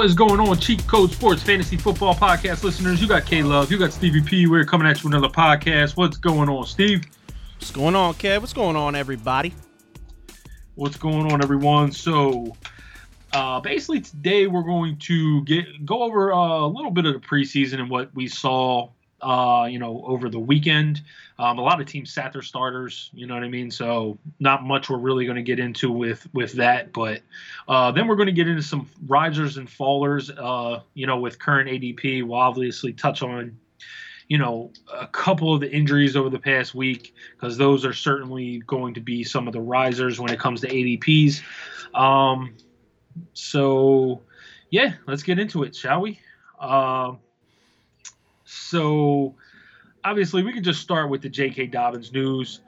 What is going on, Cheat Code Sports Fantasy Football Podcast listeners? You got K Love, you got Stevie P. We're coming at you with another podcast. What's going on, Steve? What's going on, Kev? What's going on, everybody? What's going on, everyone? So, uh, basically, today we're going to get go over uh, a little bit of the preseason and what we saw uh, you know, over the weekend. Um, a lot of teams sat their starters, you know what I mean? So not much we're really going to get into with with that, but uh, then we're going to get into some risers and fallers, uh, you know, with current ADP. We'll obviously touch on, you know, a couple of the injuries over the past week because those are certainly going to be some of the risers when it comes to ADPs. Um, so yeah, let's get into it, shall we? Uh, so obviously we can just start with the J.K. Dobbins news.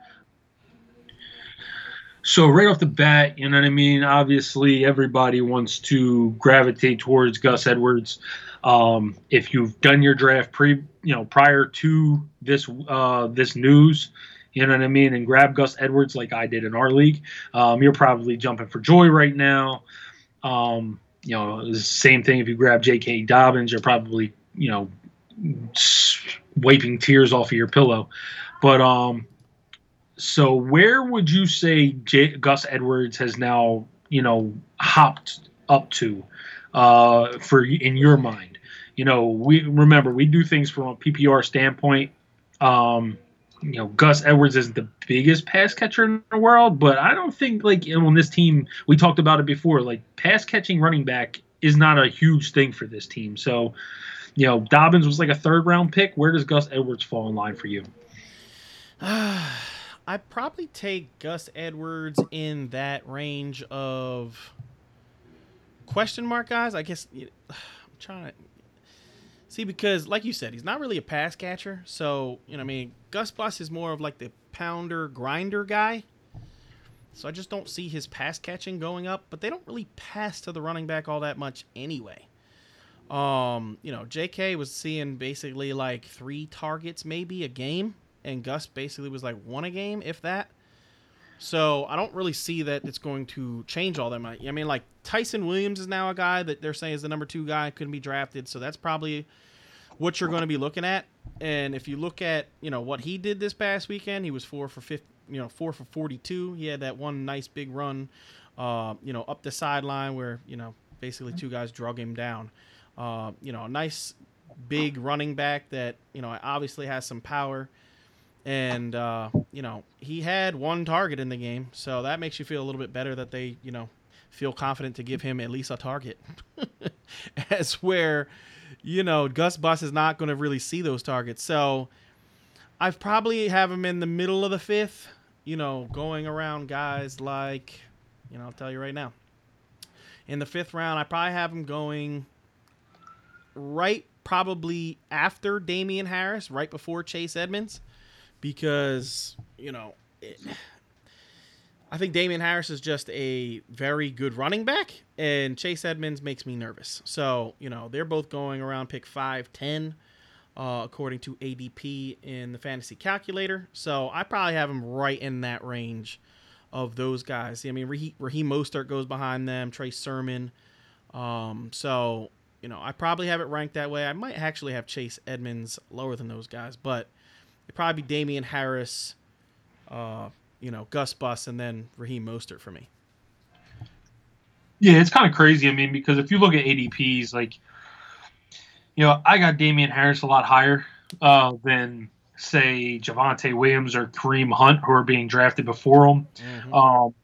So right off the bat, you know what I mean. Obviously, everybody wants to gravitate towards Gus Edwards. Um, if you've done your draft pre, you know, prior to this uh, this news, you know what I mean, and grab Gus Edwards like I did in our league, um, you're probably jumping for joy right now. Um, you know, same thing if you grab J.K. Dobbins, you're probably you know wiping tears off of your pillow. But um, so where would you say J- Gus Edwards has now, you know, hopped up to, uh, for in your mind? You know, we remember we do things from a PPR standpoint. Um, you know, Gus Edwards is the biggest pass catcher in the world, but I don't think like on this team we talked about it before. Like pass catching running back is not a huge thing for this team. So you know, Dobbins was like a third round pick. Where does Gus Edwards fall in line for you? I probably take Gus Edwards in that range of question mark guys. I guess I'm trying to see because, like you said, he's not really a pass catcher. So you know, I mean, Gus Bus is more of like the pounder grinder guy. So I just don't see his pass catching going up. But they don't really pass to the running back all that much anyway. Um, you know, JK was seeing basically like three targets maybe a game, and Gus basically was like one a game, if that. So I don't really see that it's going to change all that much. I mean, like Ty'Son Williams is now a guy that they're saying is the number two guy, couldn't be drafted, so that's probably what you're going to be looking at. And if you look at you know what he did this past weekend, he was four for fifth, you know, four for 42. He had that one nice big run, uh, you know, up the sideline where you know basically two guys drug him down. Uh, you know, a nice big running back that you know obviously has some power, and uh, you know he had one target in the game, so that makes you feel a little bit better that they you know feel confident to give him at least a target. As where you know Gus Bus is not going to really see those targets, so I've probably have him in the middle of the fifth. You know, going around guys like, you know, I'll tell you right now. In the fifth round, I probably have him going right probably after Damien Harris, right before Chase Edmonds, because you know, it, I think Damien Harris is just a very good running back, and Chase Edmonds makes me nervous. So you know, they're both going around pick five, ten. Uh, according to ADP in the fantasy calculator. So I probably have him right in that range of those guys. I mean, Raheem, Raheem Mostert goes behind them, Trey Sermon. Um, so you know, I probably have it ranked that way. I might actually have Chase Edmonds lower than those guys, but it'd probably be Damien Harris, uh, you know, Gus Bus, and then Raheem Mostert for me. Yeah, it's kind of crazy. I mean, because if you look at ADPs, like, you know, I got Damien Harris a lot higher uh, than, say, Javonte Williams or Kareem Hunt, who are being drafted before him. Mm-hmm. Um,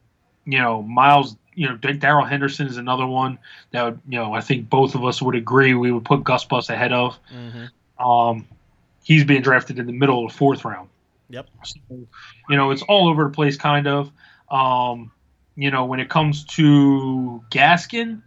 you know, Miles you know, Darrell Henderson is another one that would, you know I think both of us would agree we would put Gus Bus ahead of. Mm-hmm. Um, he's being drafted in the middle of the fourth round. Yep. So, you know, it's all over the place, kind of. Um, you know, when it comes to Gaskin,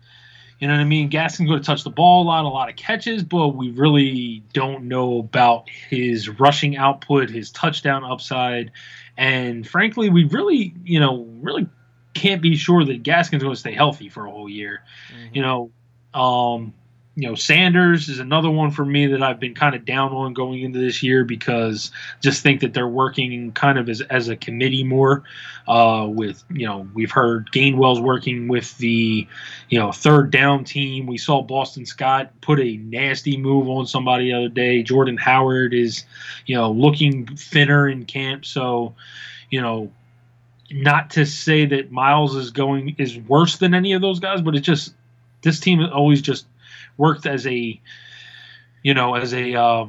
you know what I mean? Gaskin's going to touch the ball a lot, a lot of catches, but we really don't know about his rushing output, his touchdown upside, and frankly, we really, you know, really can't be sure that Gaskin's going to stay healthy for a whole year. Mm-hmm. You know, um, you know, Sanders is another one for me that I've been kind of down on going into this year because just think that they're working kind of as, as a committee more. Uh, with you know, we've heard Gainwell's working with the you know third down team. We saw Boston Scott put a nasty move on somebody the other day. Jordan Howard is you know looking thinner in camp, so you know. Not to say that Miles is going is worse than any of those guys, but it's just this team always just worked as a, you know, as a, uh,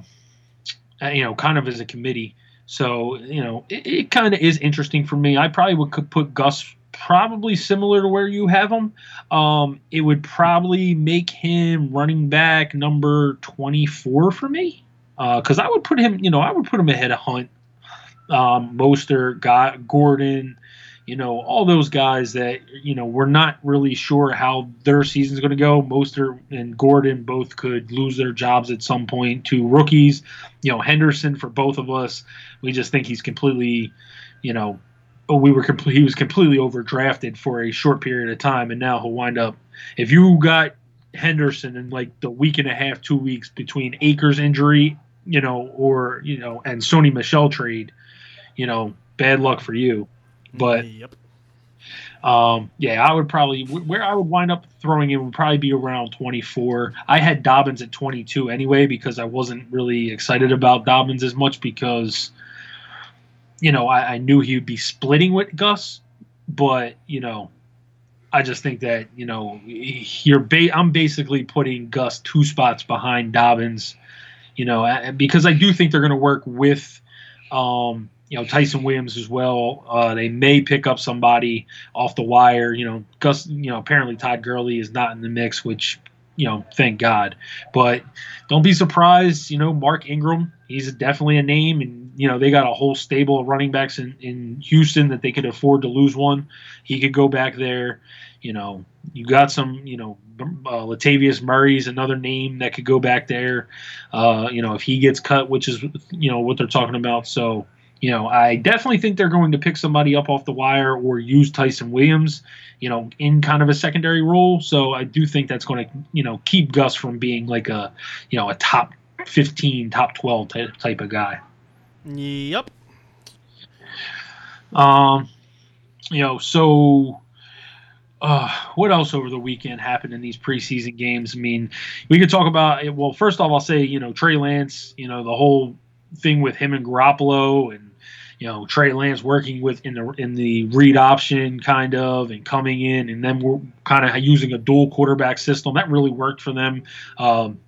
you know, kind of as a committee. So you know, it, it kind of is interesting for me. I probably would put Gus probably similar to where you have him. Um, it would probably make him running back number 24 for me. Because uh, I would put him, you know, I would put him ahead of Hunt, um, Mostert, God, Gordon, you know, all those guys that, you know, we're not really sure how their season's going to go. Mostert and Gordon both could lose their jobs at some point to rookies. You know, Henderson for both of us, we just think he's completely, you know, oh, we were he was completely overdrafted for a short period of time, and now he'll wind up. If you got Henderson in like the week and a half, two weeks between Akers injury, you know, or you know, and Sony Michel trade, you know, bad luck for you. But yep. Um, yeah, I would probably where I would wind up throwing in would probably be around 24. I had Dobbins at 22 anyway because I wasn't really excited about Dobbins as much because you know I, I knew he would be splitting with Gus, but you know I just think that you know you're ba- I'm basically putting Gus two spots behind Dobbins, you know, because I do think they're going to work with um, you know Ty'Son Williams as well. Uh, they may pick up somebody off the wire. You know, Gus. You know, apparently Todd Gurley is not in the mix, which you know, thank God. But don't be surprised. You know, Mark Ingram. He's definitely a name, and you know they got a whole stable of running backs in, in Houston that they could afford to lose one. He could go back there. You know, you got some. You know, uh, Latavius Murray's another name that could go back there. Uh, you know, if he gets cut, which is you know what they're talking about. So you know, I definitely think they're going to pick somebody up off the wire or use Ty'Son Williams, you know, in kind of a secondary role. So I do think that's going to, you know, keep Gus from being like a, you know, a top 15, top 12 type, type of guy. Yep. Um, you know, so uh, what else over the weekend happened in these preseason games? I mean, we could talk about it. Well, first off, I'll say, you know, Trey Lance, you know, the whole thing with him and Garoppolo and you know Trey Lance working with in the in the read option kind of and coming in and then we're kind of using a dual quarterback system that really worked for them. Um,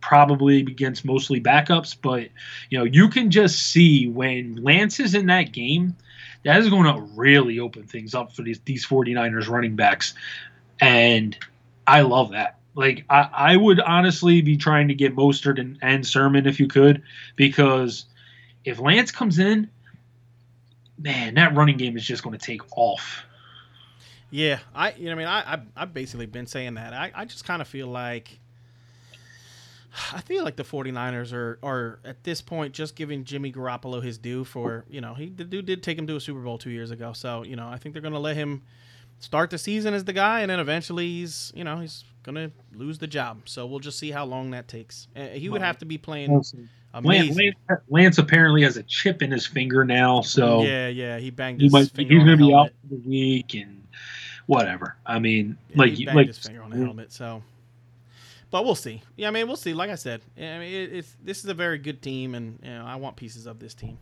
probably against mostly backups, but you know you can just see when Lance is in that game, that is going to really open things up for these these 49ers running backs, and I love that. Like I, I would honestly be trying to get Mostert and, and Sermon if you could, because if Lance comes in man, that running game is just going to take off. Yeah, I you know I mean I I've, I've basically been saying that. I, I just kind of feel like I feel like the 49ers are are at this point just giving Jimmy Garoppolo his due for, you know, he the dude did take him to a Super Bowl 2 years ago. So, you know, I think they're going to let him start the season as the guy and then eventually he's, you know, he's going to lose the job. So, we'll just see how long that takes. Uh, he would have to be playing Lance, Lance, Lance, apparently has a chip in his finger now, so yeah, yeah, he banged. His he might, he's going to be out for the week and whatever. I mean, yeah, like he banged like his finger on the helmet, so. But we'll see. Yeah, I mean, we'll see. Like I said, I mean, it, it's this is a very good team, and you know, I want pieces of this team.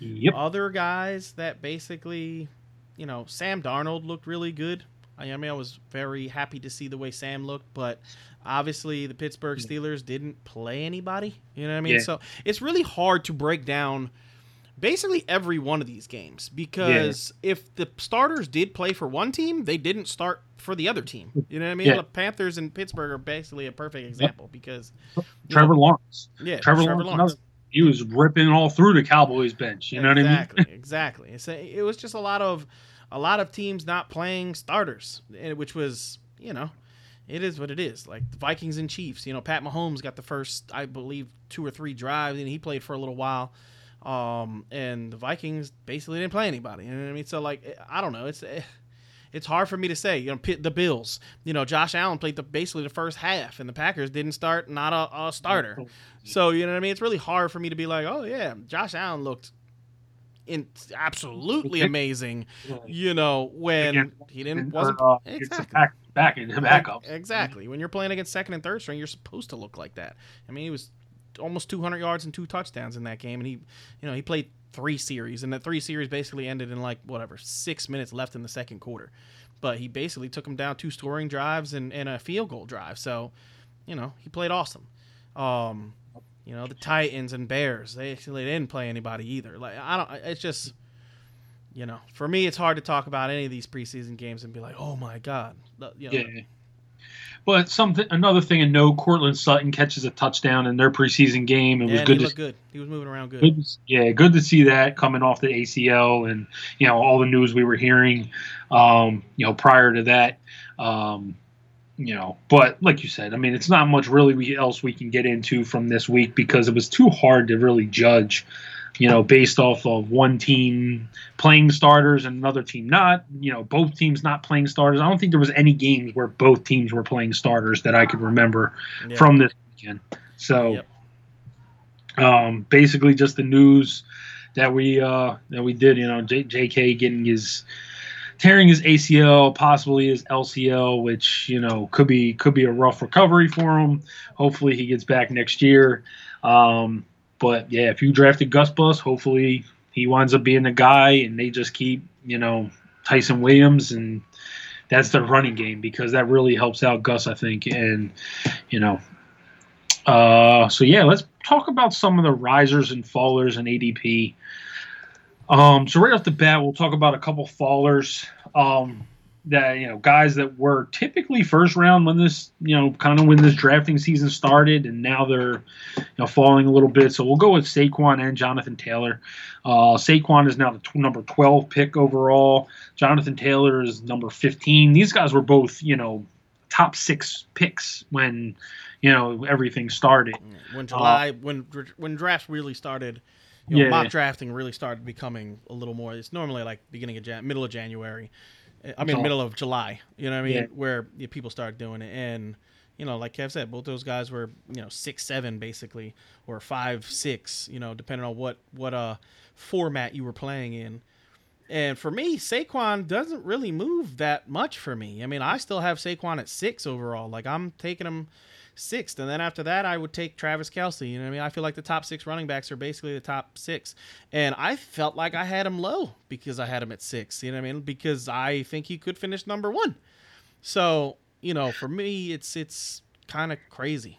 Yep. Other guys that basically, you know, Sam Darnold looked really good. I mean, I was very happy to see the way Sam looked, but obviously the Pittsburgh Steelers didn't play anybody. You know what I mean? Yeah. So it's really hard to break down basically every one of these games because yeah. if the starters did play for one team, they didn't start for the other team. You know what I mean? Yeah. The Panthers and Pittsburgh are basically a perfect example because Trevor know, Lawrence. Yeah, Trevor, Trevor Lawrence. Lawrence. He was ripping all through the Cowboys bench. You know exactly, what I mean? exactly. Exactly. it was just a lot of a lot of teams not playing starters, eh, which was you know it is what it is. Like the Vikings and Chiefs, you know, Pat Mahomes got the first, I believe, two or three drives, and he played for a little while. Um, and the Vikings basically didn't play anybody. You know what I mean? So like, I don't know. It's it's hard for me to say. You know, the Bills. You know, Josh Allen played the basically the first half, and the Packers didn't start, not a, a starter. So you know what I mean. It's really hard for me to be like, oh yeah, Josh Allen looked in absolutely amazing. You know when he didn't wasn't uh, exactly back, back in backup. Exactly. When you're playing against second and third string, you're supposed to look like that. I mean, he was almost 200 yards and two touchdowns in that game, and he, you know, he played three series, and the three series basically ended in like whatever six minutes left in the second quarter. But he basically took him down two scoring drives and, and a field goal drive. So, you know, he played awesome. Um, you know, the Titans and Bears, they actually didn't play anybody either. Like I don't it's just you know, for me it's hard to talk about any of these preseason games and be like, "Oh my god." You know, yeah. But something another thing and no Courtland Sutton catches a touchdown in their preseason game. It yeah, was good. He to, good. He was moving around good. good. Yeah, good to see that coming off the ACL and you know all the news we were hearing, um, you know, prior to that. Um, you know, but like you said, I mean, it's not much really we, else we can get into from this week because it was too hard to really judge, you know, based off of one team playing starters and another team not, you know, both teams not playing starters. I don't think there was any games where both teams were playing starters that I could remember yeah. from this weekend. So, yep. um, basically, just the news that we uh, that we did, you know, J- J.K. getting his tearing his ACL, possibly his LCL, which you know could be could be a rough recovery for him. Hopefully, he gets back next year. Um, but yeah, if you drafted Gus Bus, hopefully he winds up being the guy, and they just keep you know Ty'Son Williams, and that's their running game because that really helps out Gus, I think, and you know. Uh, so yeah, let's talk about some of the risers and fallers in ADP. Um, so right off the bat, we'll talk about a couple fallers. Um, that you know, guys that were typically first round when this, you know, kind of when this drafting season started, and now they're, you know, falling a little bit. So we'll go with Saquon and Jonathan Taylor. Uh, Saquon is now the t- number 12 pick overall. Jonathan Taylor is number 15. These guys were both, you know, top six picks when, you know, everything started. When July, uh, when when drafts really started you know, yeah. mock drafting really started becoming a little more. It's normally like beginning of Jan- middle of January. I mean, middle of July. You know what I mean? Yeah. Where you know, people start doing it, and you know, like Kev said, both those guys were you know six seven basically, or five six. You know, depending on what what uh format you were playing in. And for me, Saquon doesn't really move that much for me. I mean, I still have Saquon at six overall. Like I'm taking him sixth. And then after that, I would take Travis Kelce. You know what I mean? I feel like the top six running backs are basically the top six. And I felt like I had him low because I had him at six. You know what I mean? Because I think he could finish number one. So, you know, for me, it's it's kind of crazy.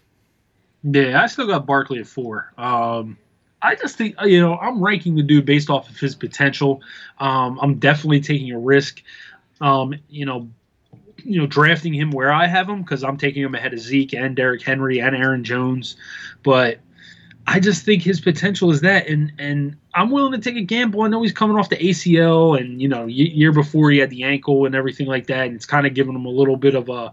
Yeah, I still got Barkley at four. Um, I just think you know I'm ranking the dude based off of his potential. Um, I'm definitely taking a risk. Um, you know, you know, drafting him where I have him because I'm taking him ahead of Zeke and Derrick Henry and Aaron Jones. But I just think his potential is that, and and I'm willing to take a gamble. I know he's coming off the ACL, and you know, year before he had the ankle and everything like that, and it's kind of giving him a little bit of a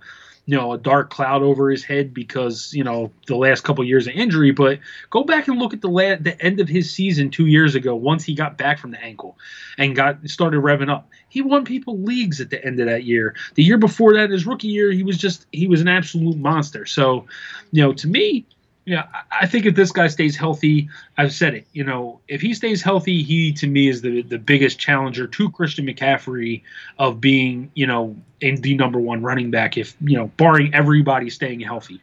you know a dark cloud over his head because you know the last couple of years of injury. But go back and look at the la- the end of his season two years ago. Once he got back from the ankle and got started revving up, he won people leagues at the end of that year. The year before that, his rookie year, he was just he was an absolute monster. So, you know, to me, yeah, I think if this guy stays healthy, I've said it. You know, if he stays healthy, he to me is the the biggest challenger to Christian McCaffrey of being, you know, in the number one running back. If you know, barring everybody staying healthy.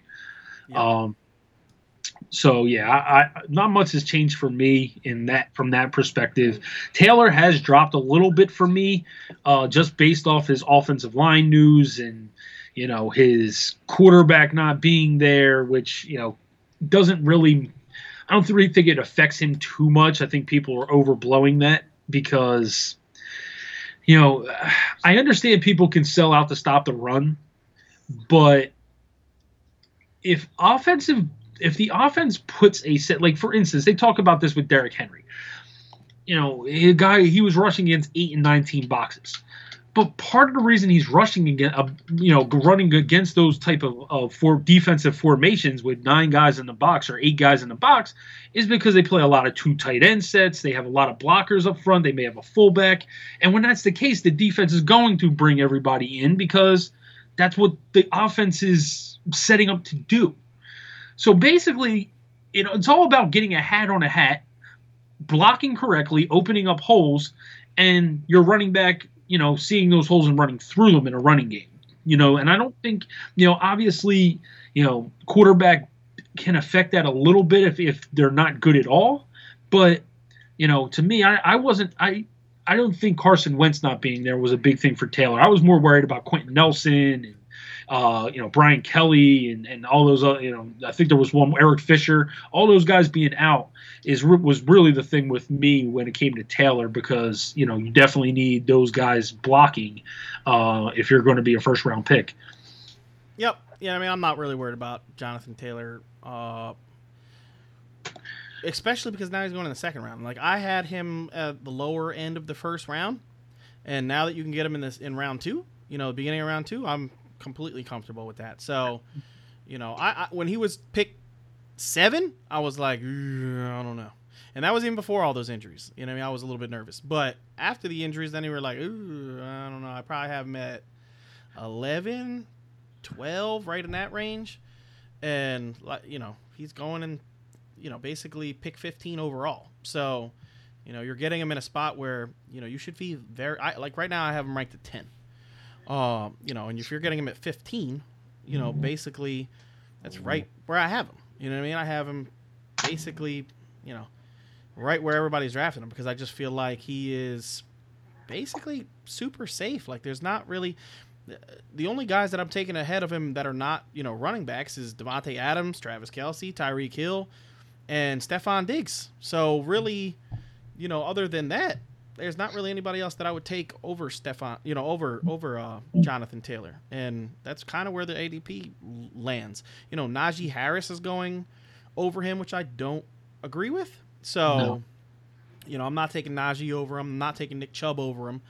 Yeah. Um. So yeah, I, I, not much has changed for me in that from that perspective. Taylor has dropped a little bit for me, uh, just based off his offensive line news and you know his quarterback not being there, which you know doesn't really. I don't really think it affects him too much. I think people are overblowing that because, you know, I understand people can sell out to stop the run, but if offensive, if the offense puts a set, like for instance, they talk about this with Derrick Henry. You know, a guy he was rushing against eight and nineteen boxes, But part of the reason he's rushing again, uh, you know, running against those type of, of for defensive formations with nine guys in the box or eight guys in the box is because they play a lot of two tight end sets. They have a lot of blockers up front. They may have a fullback, and when that's the case, the defense is going to bring everybody in because that's what the offense is setting up to do. So basically, you know, it's all about getting a hat on a hat, blocking correctly, opening up holes, and your running back you know, seeing those holes and running through them in a running game. You know, and I don't think, you know, obviously, you know, quarterback can affect that a little bit if, if they're not good at all. But, you know, to me, I, I wasn't I I don't think Carson Wentz not being there was a big thing for Taylor. I was more worried about Quenton Nelson and uh, you know Ryan Kelly and, and all those other, you know I think there was one Eric Fisher all those guys being out is was really the thing with me when it came to Taylor because you know you definitely need those guys blocking uh, if you're going to be a first round pick. Yep. Yeah, I mean I'm not really worried about Jonathan Taylor. Uh, especially because now he's going in the second round. Like I had him at the lower end of the first round, and now that you can get him in this in round two, you know, beginning of round two, I'm completely comfortable with that. So, you know, I, I when he was picked seven, I was like, I don't know. And that was even before all those injuries. You know, I mean, I was a little bit nervous. But after the injuries, then you were like, I don't know. I probably have him at 11, 12, right in that range. And, you know, he's going in, you know, basically pick 15 overall. So, you know, you're getting him in a spot where, you know, you should be very, I, like right now, I have him ranked at 10. Uh, you know, and if you're getting him at 15, you know, basically that's right where I have him. You know what I mean? I have him basically, you know, right where everybody's drafting him because I just feel like he is basically super safe. Like there's not really the only guys that I'm taking ahead of him that are not, you know, running backs is Davante Adams, Travis Kelce, Tyreek Hill, and Stefon Diggs. So really, you know, other than that, there's not really anybody else that I would take over Stefon, you know, over over uh, Jonathan Taylor, and that's kind of where the ADP lands. You know, Najee Harris is going over him, which I don't agree with. So, no. you know, I'm not taking Najee over him. I'm not taking Nick Chubb over him.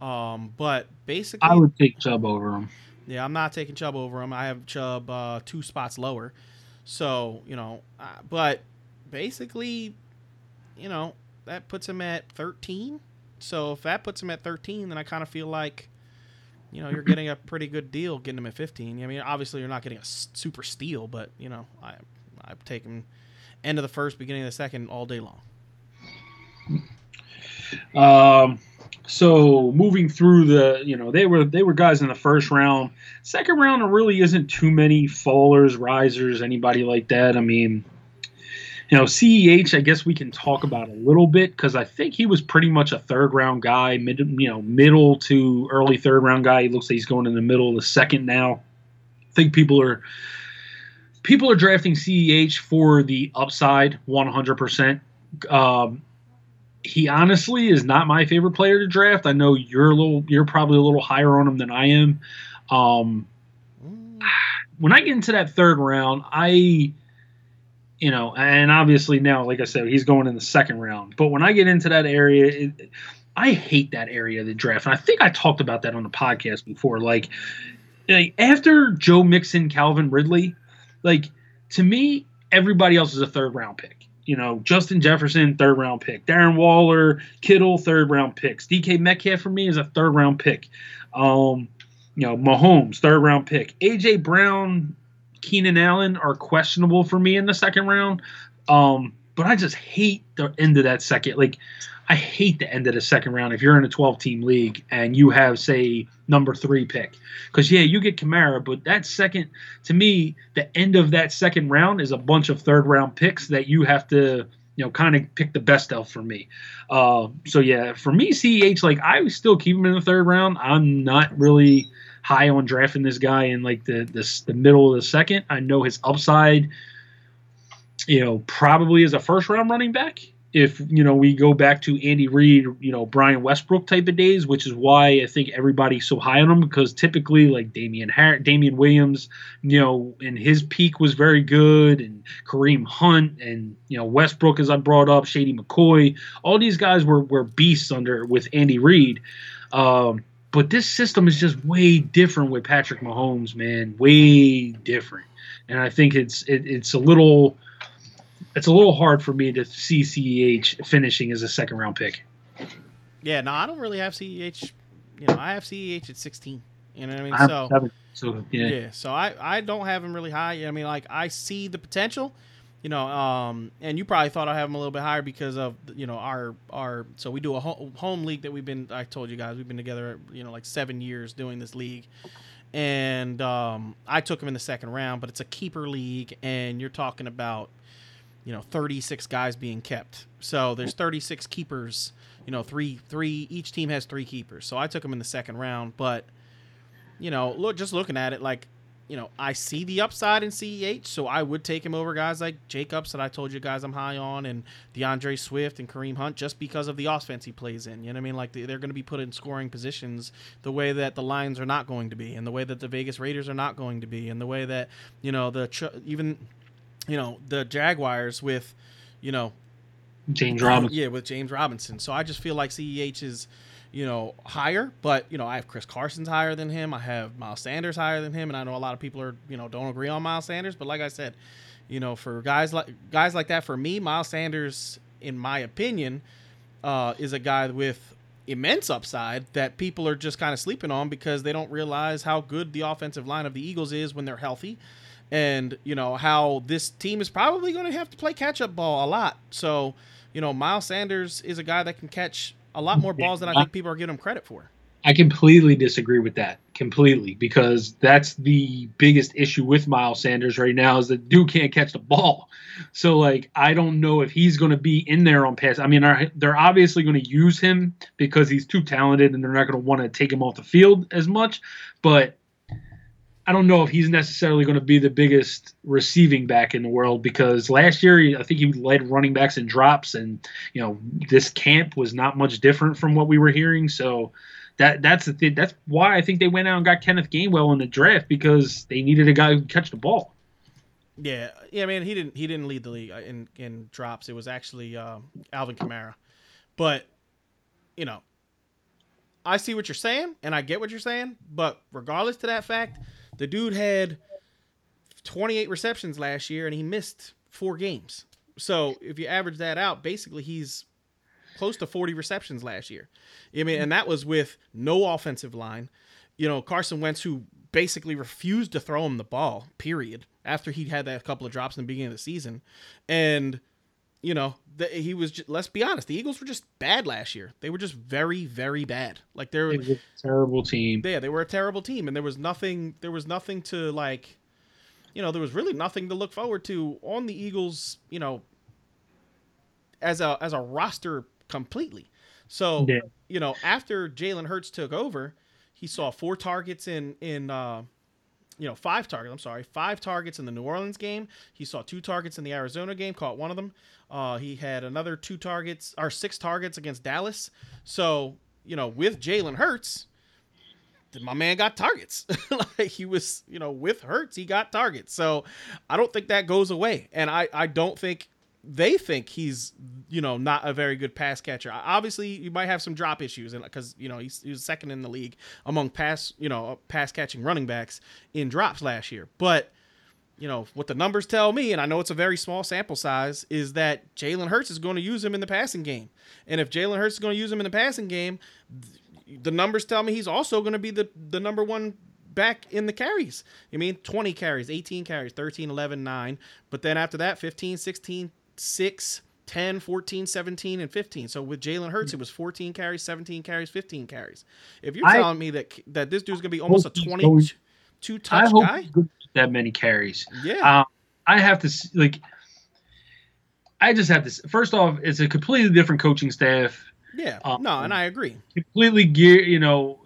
Um, but basically, I would take Chubb over him. Yeah, I'm not taking Chubb over him. I have Chubb uh, two spots lower. So, you know, uh, but basically, you know, that puts him at 13. So if that puts him at 13, then I kind of feel like, you know, you're getting a pretty good deal getting him at 15. I mean, obviously you're not getting a super steal, but you know, I I've taken end of the first, beginning of the second all day long. Um. So moving through the, you know, they were they were guys in the first round. Second round, there really isn't too many fallers, risers, anybody like that. I mean, you know, CEH, I guess we can talk about a little bit because I think he was pretty much a third round guy, mid, you know, middle to early third round guy. He looks like he's going in the middle of the second now. I think people are people are drafting CEH for the upside 100%. Um, he honestly is not my favorite player to draft. I know you're a little, you're probably a little higher on him than I am. Um, when I get into that third round, I you know, and obviously now, like I said, he's going in the second round. But when I get into that area, it, I hate that area of the draft. And I think I talked about that on the podcast before. Like, after Joe Mixon, Calvin Ridley, like to me, everybody else is a third round pick. You know, Justin Jefferson, third round pick. Darren Waller, Kittle, third round picks. DK Metcalf for me is a third round pick. Um, you know, Mahomes, third round pick. AJ Brown, Keenan Allen are questionable for me in the second round. Um, but I just hate the end of that second. Like, I hate the end of the second round if you're in a 12 team league and you have, say, number three pick. Because, yeah, you get Kamara, but that second, to me, the end of that second round is a bunch of third round picks that you have to, you know, kind of pick the best of for me. Uh, so, yeah, for me, CEH, like, I still keep him in the third round. I'm not really high on drafting this guy in like the the, the middle of the second. I know his upside, you know, probably is a first round running back. If you know we go back to Andy Reid, you know Brian Westbrook type of days, which is why I think everybody's so high on him because typically like Damien Har- Damien Williams, you know, and his peak was very good, and Kareem Hunt, and you know Westbrook as I brought up, Shady McCoy, all these guys were were beasts under with Andy Reid. Um, But this system is just way different with Patrick Mahomes, man. Way different, and I think it's it, it's a little it's a little hard for me to see CEH finishing as a second round pick. Yeah, no, I don't really have CEH. You know, I have CEH at 16. You know what I mean? I so, seven, so yeah. yeah. So I I don't have him really high. I mean, like I see the potential. You know, um, and you probably thought I have him a little bit higher because of you know our our. So we do a home league that we've been. I told you guys we've been together. You know, like seven years doing this league, and um, I took him in the second round. But it's a keeper league, and you're talking about you know 36 guys being kept. So there's 36 keepers. You know, three three each team has three keepers. So I took him in the second round, but you know, look just looking at it like you know, I see the upside in CEH, so I would take him over guys like Jacobs that I told you guys I'm high on, and D'Andre Swift and Kareem Hunt just because of the offense he plays in. You know what I mean? Like they're going to be put in scoring positions the way that the Lions are not going to be, and the way that the Vegas Raiders are not going to be, and the way that you know the even you know the Jaguars with you know James Robinson. Yeah, with James Robinson. So I just feel like CEH is you know, higher, but you know, I have Chris Carson's higher than him. I have Miles Sanders higher than him, and I know a lot of people are, you know, don't agree on Miles Sanders. But like I said, you know, for guys like guys like that, for me, Miles Sanders, in my opinion, uh, is a guy with immense upside that people are just kind of sleeping on because they don't realize how good the offensive line of the Eagles is when they're healthy. And, you know, how this team is probably going to have to play catch up ball a lot. So, you know, Miles Sanders is a guy that can catch a lot more balls than I think people are giving him credit for. I completely disagree with that. Completely, because that's the biggest issue with Miles Sanders right now is that dude can't catch the ball. So like, I don't know if he's going to be in there on pass. I mean, they're obviously going to use him because he's too talented, and they're not going to want to take him off the field as much. But I don't know if he's necessarily going to be the biggest receiving back in the world because last year I think he led running backs in drops, and you know this camp was not much different from what we were hearing. So that that's the. That's why I think they went out and got Kenneth Gainwell in the draft because they needed a guy who could catch the ball. Yeah, yeah, man. He didn't he didn't lead the league uh, in in drops. It was actually uh, Alvin Kamara, but you know. I see what you're saying, and I get what you're saying, but regardless to that fact, the dude had 28 receptions last year and he missed four games. So if you average that out, basically he's close to 40 receptions last year. I mean, and that was with no offensive line. You know, Carson Wentz, who basically refused to throw him the ball, period, after he'd had that couple of drops in the beginning of the season. And you know, the, he was. Just, let's be honest, the Eagles were just bad last year. They were just very, very bad. Like they're a terrible team. Yeah, they were a terrible team, and there was nothing. There was nothing to like. You know, there was really nothing to look forward to on the Eagles. You know, as a as a roster completely. So yeah. you know, after Jalen Hurts took over, he saw four targets in in uh, you know, five targets. I'm sorry, five targets in the New Orleans game. He saw two targets in the Arizona game, caught one of them. Uh, he had another two targets or six targets against Dallas. So you know, with Jalen Hurts, my man got targets. like he was, you know, with Hurts, he got targets. So I don't think that goes away, and I I don't think they think he's you know not a very good pass catcher. Obviously, you might have some drop issues, and because you know he's, he was second in the league among pass you know pass catching running backs in drops last year. But you know what the numbers tell me, and I know it's a very small sample size, is that Jalen Hurts is going to use him in the passing game, and if Jalen Hurts is going to use him in the passing game, the numbers tell me he's also going to be the the number one back in the carries. I mean, 20 carries, 18 carries, 13, 11, 9. But then after that, 15, 16, 6, 10, 14, 17, and 15. So with Jalen Hurts, it was 14 carries, 17 carries, 15 carries. If you're telling me that that this dude's gonna be almost a 22 touch guy, that many carries. Yeah, um, I have to like. I just have to. First off, it's a completely different coaching staff. Yeah, um, no, and I agree. Completely gear, you know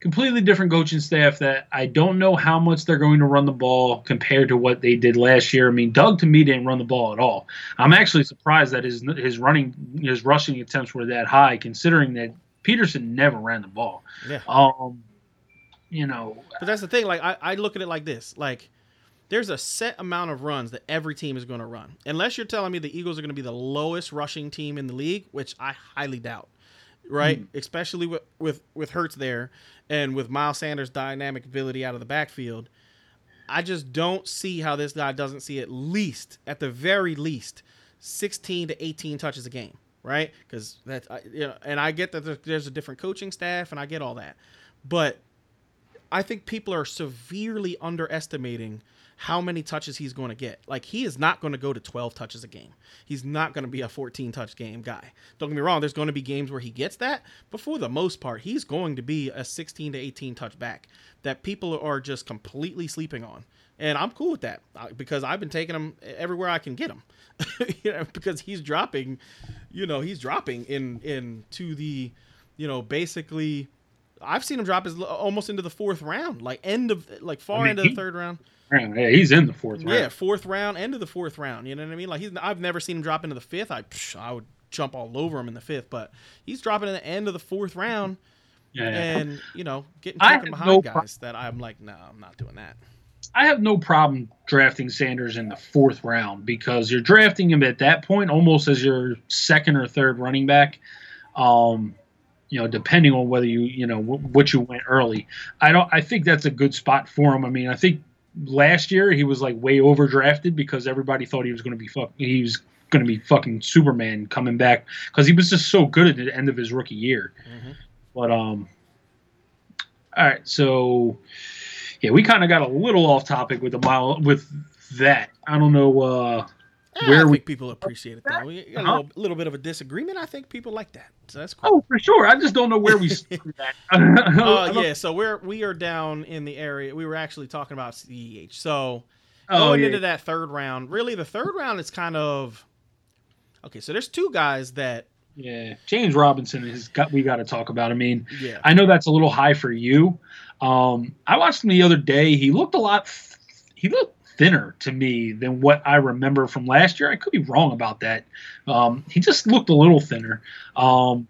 completely different coaching staff that I don't know how much they're going to run the ball compared to what they did last year. I mean, Doug to me didn't run the ball at all. I'm actually surprised that his his running his rushing attempts were that high, considering that Pederson never ran the ball. Yeah. Um, you know. But that's the thing. Like I, I look at it like this. Like there's a set amount of runs that every team is going to run. Unless you're telling me the Eagles are going to be the lowest rushing team in the league, which I highly doubt right? Mm. Especially with, with with Hurts there and with Miles Sanders' dynamic ability out of the backfield. I just don't see how this guy doesn't see at least, at the very least, 16 to 18 touches a game, right? Because that's, you know, and I get that there's a different coaching staff, and I get all that, but I think people are severely underestimating how many touches he's going to get. Like he is not going to go to 12 touches a game. He's not going to be a 14 touch game guy. Don't get me wrong, there's going to be games where he gets that, but for the most part, he's going to be a 16 to 18 touch back that people are just completely sleeping on. And I'm cool with that uh, because I've been taking him everywhere I can get him. you know, because he's dropping, you know, he's dropping in in to the, you know, basically I've seen him drop as uh, almost into the fourth round, like end of like far I mean, into the third round round. Yeah, he's in the fourth round. Yeah, fourth round, end of the fourth round. You know what I mean? Like he's I've never seen him drop into the fifth. I psh, I would jump all over him in the fifth, but he's dropping in the end of the fourth round. Yeah, and you know, getting taken behind no guys pro- that I'm like, no, I'm not doing that. I have no problem drafting Sanders in the fourth round because you're drafting him at that point almost as your second or third running back. Um, you know, depending on whether you, you know, what you went early. I don't. I think that's a good spot for him. I mean, I think last year he was like way overdrafted because everybody thought he was going to be fuck he was going to be fucking Superman coming back because he was just so good at the end of his rookie year. Mm-hmm. But um, all right, so yeah, we kind of got a little off topic with the mile with that. I don't know. uh where I we, people appreciate it though. We got a little, little, bit of a disagreement. I think people like that. So that's cool. Oh, for sure. I just don't know where we uh, yeah, so we're we are down in the area. We were actually talking about CEH. So oh, going yeah. into that third round, really the third round is kind of okay. So there's two guys that yeah, James Robinson is got we got to talk about. I mean, yeah. I know that's a little high for you. Um, I watched him the other day. He looked a lot. He looked thinner to me than what I remember from last year. I could be wrong about that. Um, he just looked a little thinner. Um,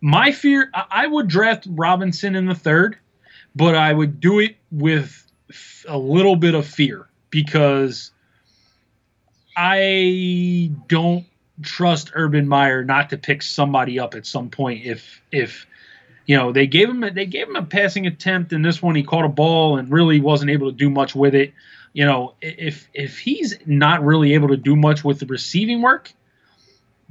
my fear, I would draft Robinson in the third, but I would do it with a little bit of fear because I don't trust Urban Meyer not to pick somebody up at some point if if you know they gave him a, they gave him a passing attempt in this one he caught a ball and really wasn't able to do much with it you know, if if he's not really able to do much with the receiving work,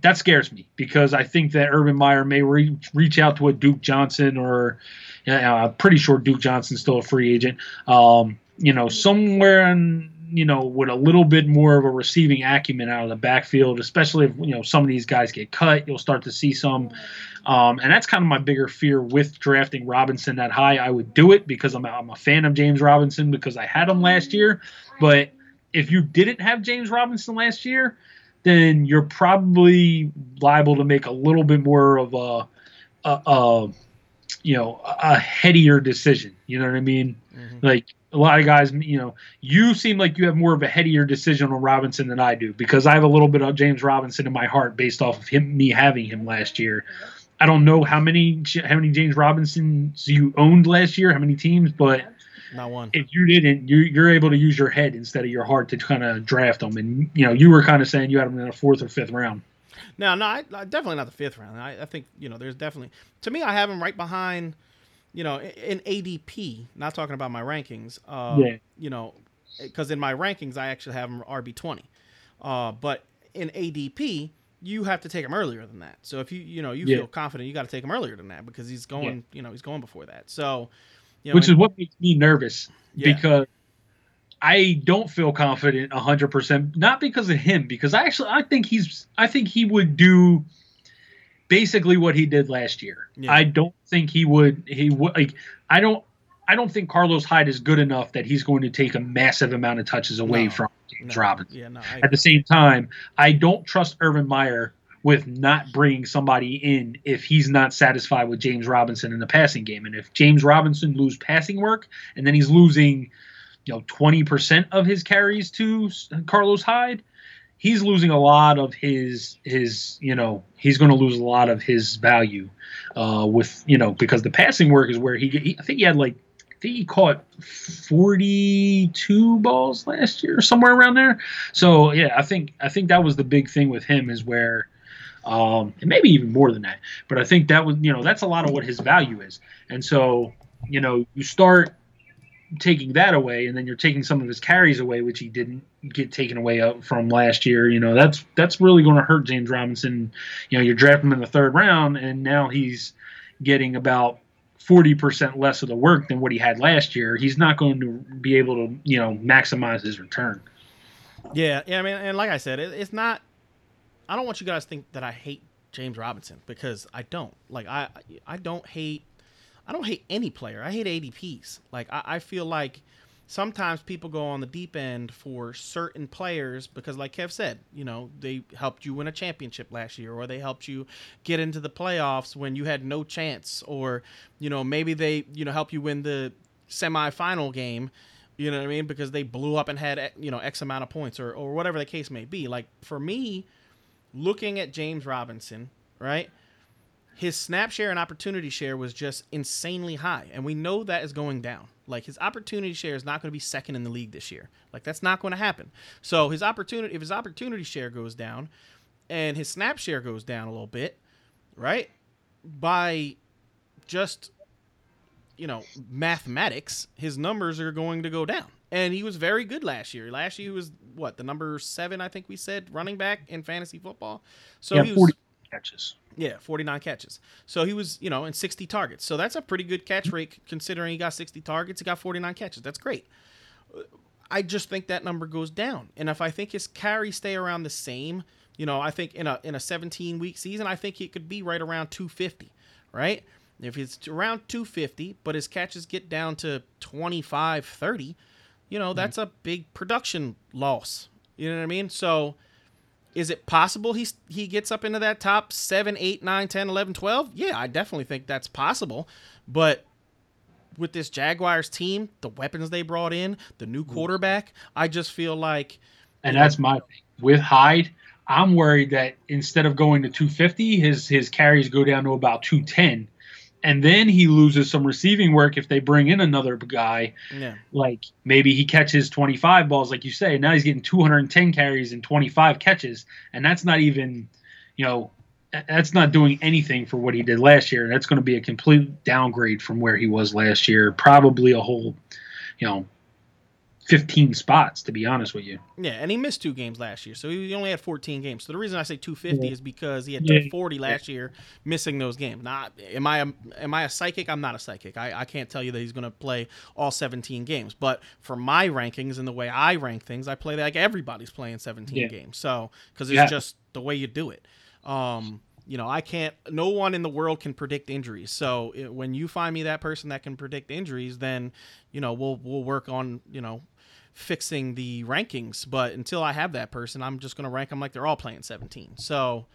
that scares me because I think that Urban Meyer may re- reach out to a Duke Johnson or you know, I'm pretty sure Duke Johnson's still a free agent. Um, you know, somewhere in you know with a little bit more of a receiving acumen out of the backfield, especially if you know some of these guys get cut, you'll start to see some um, and that's kind of my bigger fear with drafting Robinson that high. I would do it because I'm, I'm a fan of James Robinson because I had him last year. But if you didn't have James Robinson last year, then you're probably liable to make a little bit more of a, a, a you know, a headier decision. You know what I mean? Mm-hmm. Like a lot of guys, you know, you seem like you have more of a headier decision on Robinson than I do because I have a little bit of James Robinson in my heart based off of him, me having him last year. I don't know how many how many James Robinsons you owned last year, how many teams, but not one. If you didn't, you, you're able to use your head instead of your heart to kind of draft them. And you know, you were kind of saying you had them in the fourth or fifth round. No, no, I, I definitely not the fifth round. I, I, think you know, there's definitely to me, I have them right behind, you know, in ADP. Not talking about my rankings. Uh, yeah. You know, because in my rankings, I actually have him RB twenty. Uh, but in ADP, you have to take him earlier than that. So if you you know you yeah. feel confident, you got to take him earlier than that because he's going yeah. you know he's going before that. So you know, which is what makes me nervous yeah. because I don't feel confident hundred percent. Not because of him, because I actually I think he's I think he would do basically what he did last year. I don't think he would he would like I don't I don't think Carlos Hyde is good enough that he's going to take a massive amount of touches away no, from James no, Robinson. Yeah, no, At the same time, I don't trust Urban Meyer with not bringing somebody in if he's not satisfied with James Robinson in the passing game. And if James Robinson lose passing work and then he's losing, you know, 20% of his carries to Carlos Hyde, he's losing a lot of his his, you know, he's going to lose a lot of his value uh, with, you know, because the passing work is where he, he I think he had like think he caught 42 balls last year, somewhere around there. So yeah, I think I think that was the big thing with him is where um, and maybe even more than that. But I think that was, you know, that's a lot of what his value is. And so, you know, you start taking that away, and then you're taking some of his carries away, which he didn't get taken away from last year. You know, that's that's really going to hurt James Robinson. You know, you're drafting him in the third round, and now he's getting about 40% less of the work than what he had last year. He's not going to be able to, you know, maximize his return. Yeah, yeah. I mean, and like I said, it, it's not. I don't want you guys to think that I hate James Robinson because I don't. Like I, I don't hate I don't hate any player. I hate ADPs. Like I, I feel like sometimes people go on the deep end for certain players because like kev said you know they helped you win a championship last year or they helped you get into the playoffs when you had no chance or you know maybe they you know help you win the semifinal game you know what i mean because they blew up and had you know x amount of points or, or whatever the case may be. Like for me looking at james robinson right his snap share and opportunity share was just insanely high. And we know that is going down. Like his opportunity share is not going to be second in the league this year. Like that's not going to happen. So his opportunity if his opportunity share goes down and his snap share goes down a little bit, right? By just you know, mathematics, his numbers are going to go down. And he was very good last year. Last year he was what, the number 7 I think we said running back in fantasy football. So yeah, he was catches. Yeah, 49 catches. So he was, you know, in 60 targets. So that's a pretty good catch rate considering he got 60 targets. He got 49 catches. That's great. I just think that number goes down. And if I think his carries stay around the same, you know, I think in a in a 17 week season, I think he could be right around 250, right? If it's around 250, but his catches get down to 25, 30, you know, that's mm-hmm. a big production loss. You know what I mean? So is it possible he he gets up into that top 7, 8, 9, 10, 11, 12? Yeah, I definitely think that's possible. But with this Jaguars team, the weapons they brought in, the new mm-hmm. quarterback, I just feel like And that's my thing. With Hyde, I'm worried that instead of going to 250, his his carries go down to about 210 and then he loses some receiving work if they bring in another guy. Yeah. Like maybe he catches 25 balls, like you say. Now he's getting 210 carries and 25 catches, and that's not even, you know, that's not doing anything for what he did last year. That's going to be a complete downgrade from where he was last year. Probably a whole, you know, 15 spots to be honest with you. Yeah, and he missed two games last year, so he only had 14 games. So the reason I say 250 yeah. is because he had yeah. 40 last year, missing those games. Not am I a, am I a psychic? I'm not a psychic. I, I can't tell you that he's going to play all 17 games. But for my rankings and the way I rank things, I play like everybody's playing 17 yeah. games. So because it's just the way you do it. Um, you know, I can't. No one in the world can predict injuries. So it, when you find me that person that can predict injuries, then you know we'll we'll work on you know fixing the rankings. But until I have that person, I'm just going to rank them like they're all playing 17. So,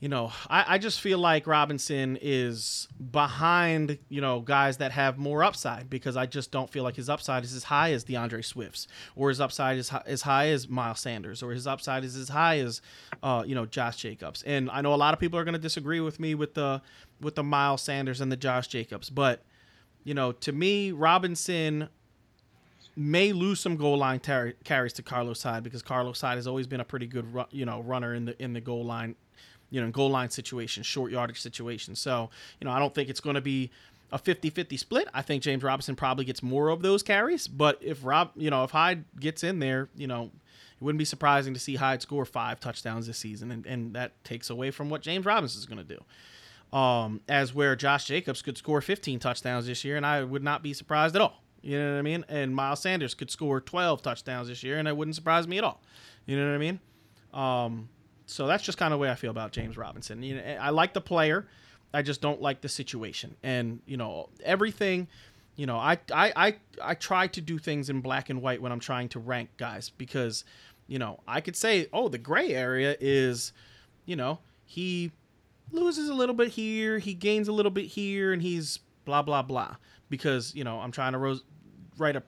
you know, I, I just feel like Robinson is behind, you know, guys that have more upside because I just don't feel like his upside is as high as D'Andre Swift's or his upside is as high as Miles Sanders or his upside is as high as, uh, you know, Josh Jacobs. And I know a lot of people are going to disagree with me with the with the Miles Sanders and the Josh Jacobs, but you know, to me, Robinson may lose some goal line tar- carries to Carlos Hyde because Carlos Hyde has always been a pretty good ru- you know runner in the in the goal line, you know, goal line situation, short yardage situation. So you know I don't think it's going to be a 50-50 split. I think James Robinson probably gets more of those carries, but if Rob, you know, if Hyde gets in there, you know, it wouldn't be surprising to see Hyde score five touchdowns this season, and, and that takes away from what James Robinson is going to do. Um, as where Josh Jacobs could score 15 touchdowns this year, and I would not be surprised at all. You know what I mean? And Miles Sanders could score 12 touchdowns this year, and it wouldn't surprise me at all. You know what I mean? Um, so that's just kind of the way I feel about James Robinson. You know, I like the player, I just don't like the situation. And you know, everything. You know, I I I I try to do things in black and white when I'm trying to rank guys because, you know, I could say, oh, the gray area is, you know, he loses a little bit here, he gains a little bit here, and he's blah blah blah because you know I'm trying to rose, write a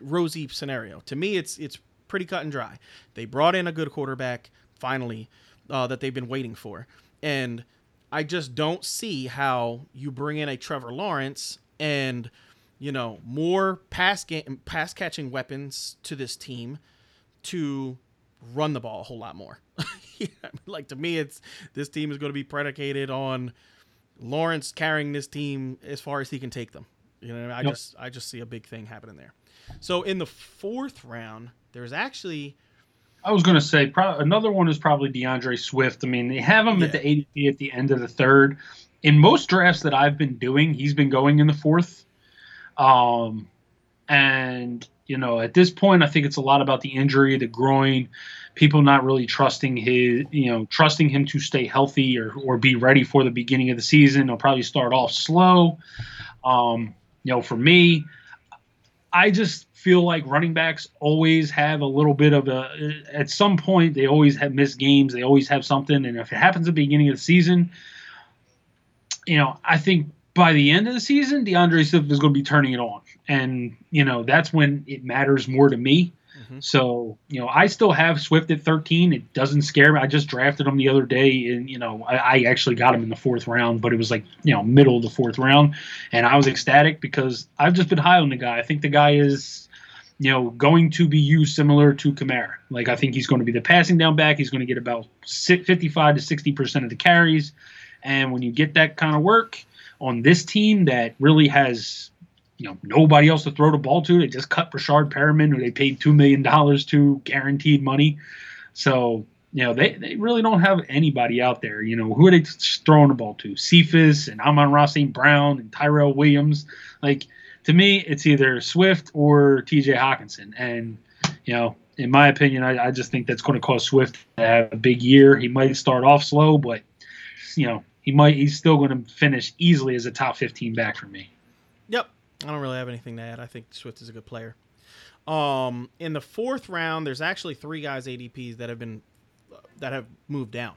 rosy scenario. To me, it's it's pretty cut and dry. They brought in a good quarterback finally uh, that they've been waiting for, and I just don't see how you bring in a Trevor Lawrence and you know more pass game pass catching weapons to this team to run the ball a whole lot more. like to me, it's this team is going to be predicated on Lawrence carrying this team as far as he can take them. You know, I yep. just I just see a big thing happening there. So in the fourth round, there's actually. I was going to say pro- another one is probably D'Andre Swift. I mean, they have him yeah. at the ADP at the end of the third. In most drafts that I've been doing, he's been going in the fourth. Um, and you know, at this point, I think it's a lot about the injury, the groin, people not really trusting his, you know, trusting him to stay healthy or, or be ready for the beginning of the season. He'll probably start off slow. Um, you know, for me, I just feel like running backs always have a little bit of a, at some point, they always have missed games. They always have something. And if it happens at the beginning of the season, you know, I think by the end of the season, D'Andre Swift is going to be turning it on. And, you know, that's when it matters more to me. Mm-hmm. So, you know, I still have Swift at 13. It doesn't scare me. I just drafted him the other day, and, you know, I, I actually got him in the fourth round, but it was like, you know, middle of the fourth round. And I was ecstatic because I've just been high on the guy. I think the guy is, you know, going to be used similar to Kamara. Like, I think he's going to be the passing down back. He's going to get about 55 to 60% of the carries. And when you get that kind of work on this team that really has you know nobody else to throw the ball to. They just cut Breshad Perriman, who they paid two million dollars to, guaranteed money. So you know they, they really don't have anybody out there. You know who are they throwing the ball to? Cephus and Amon-Ra St. Brown and Tyrell Williams. Like to me, it's either Swift or T.J. Hockenson, and you know. In my opinion, I, I just think that's going to cause Swift to have a big year. He might start off slow, but you know he might he's still going to finish easily as a top 15 back for me. Yep, I don't really have anything to add. I think Swift is a good player. Um, in the fourth round, there's actually three guys ADPs that have been that have moved down,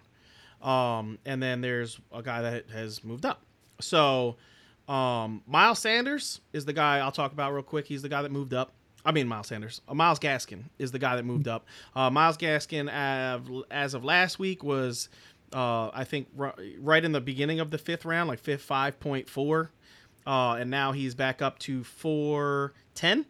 um, and then there's a guy that has moved up. So, um, Miles Sanders is the guy I'll talk about real quick. He's the guy that moved up. I mean, Miles Sanders. Uh, Myles Gaskin is the guy that moved up. Uh, Myles Gaskin, uh, as of last week, was uh, I think r- right in the beginning of the fifth round, like fifth five point four uh, and now he's back up to 410.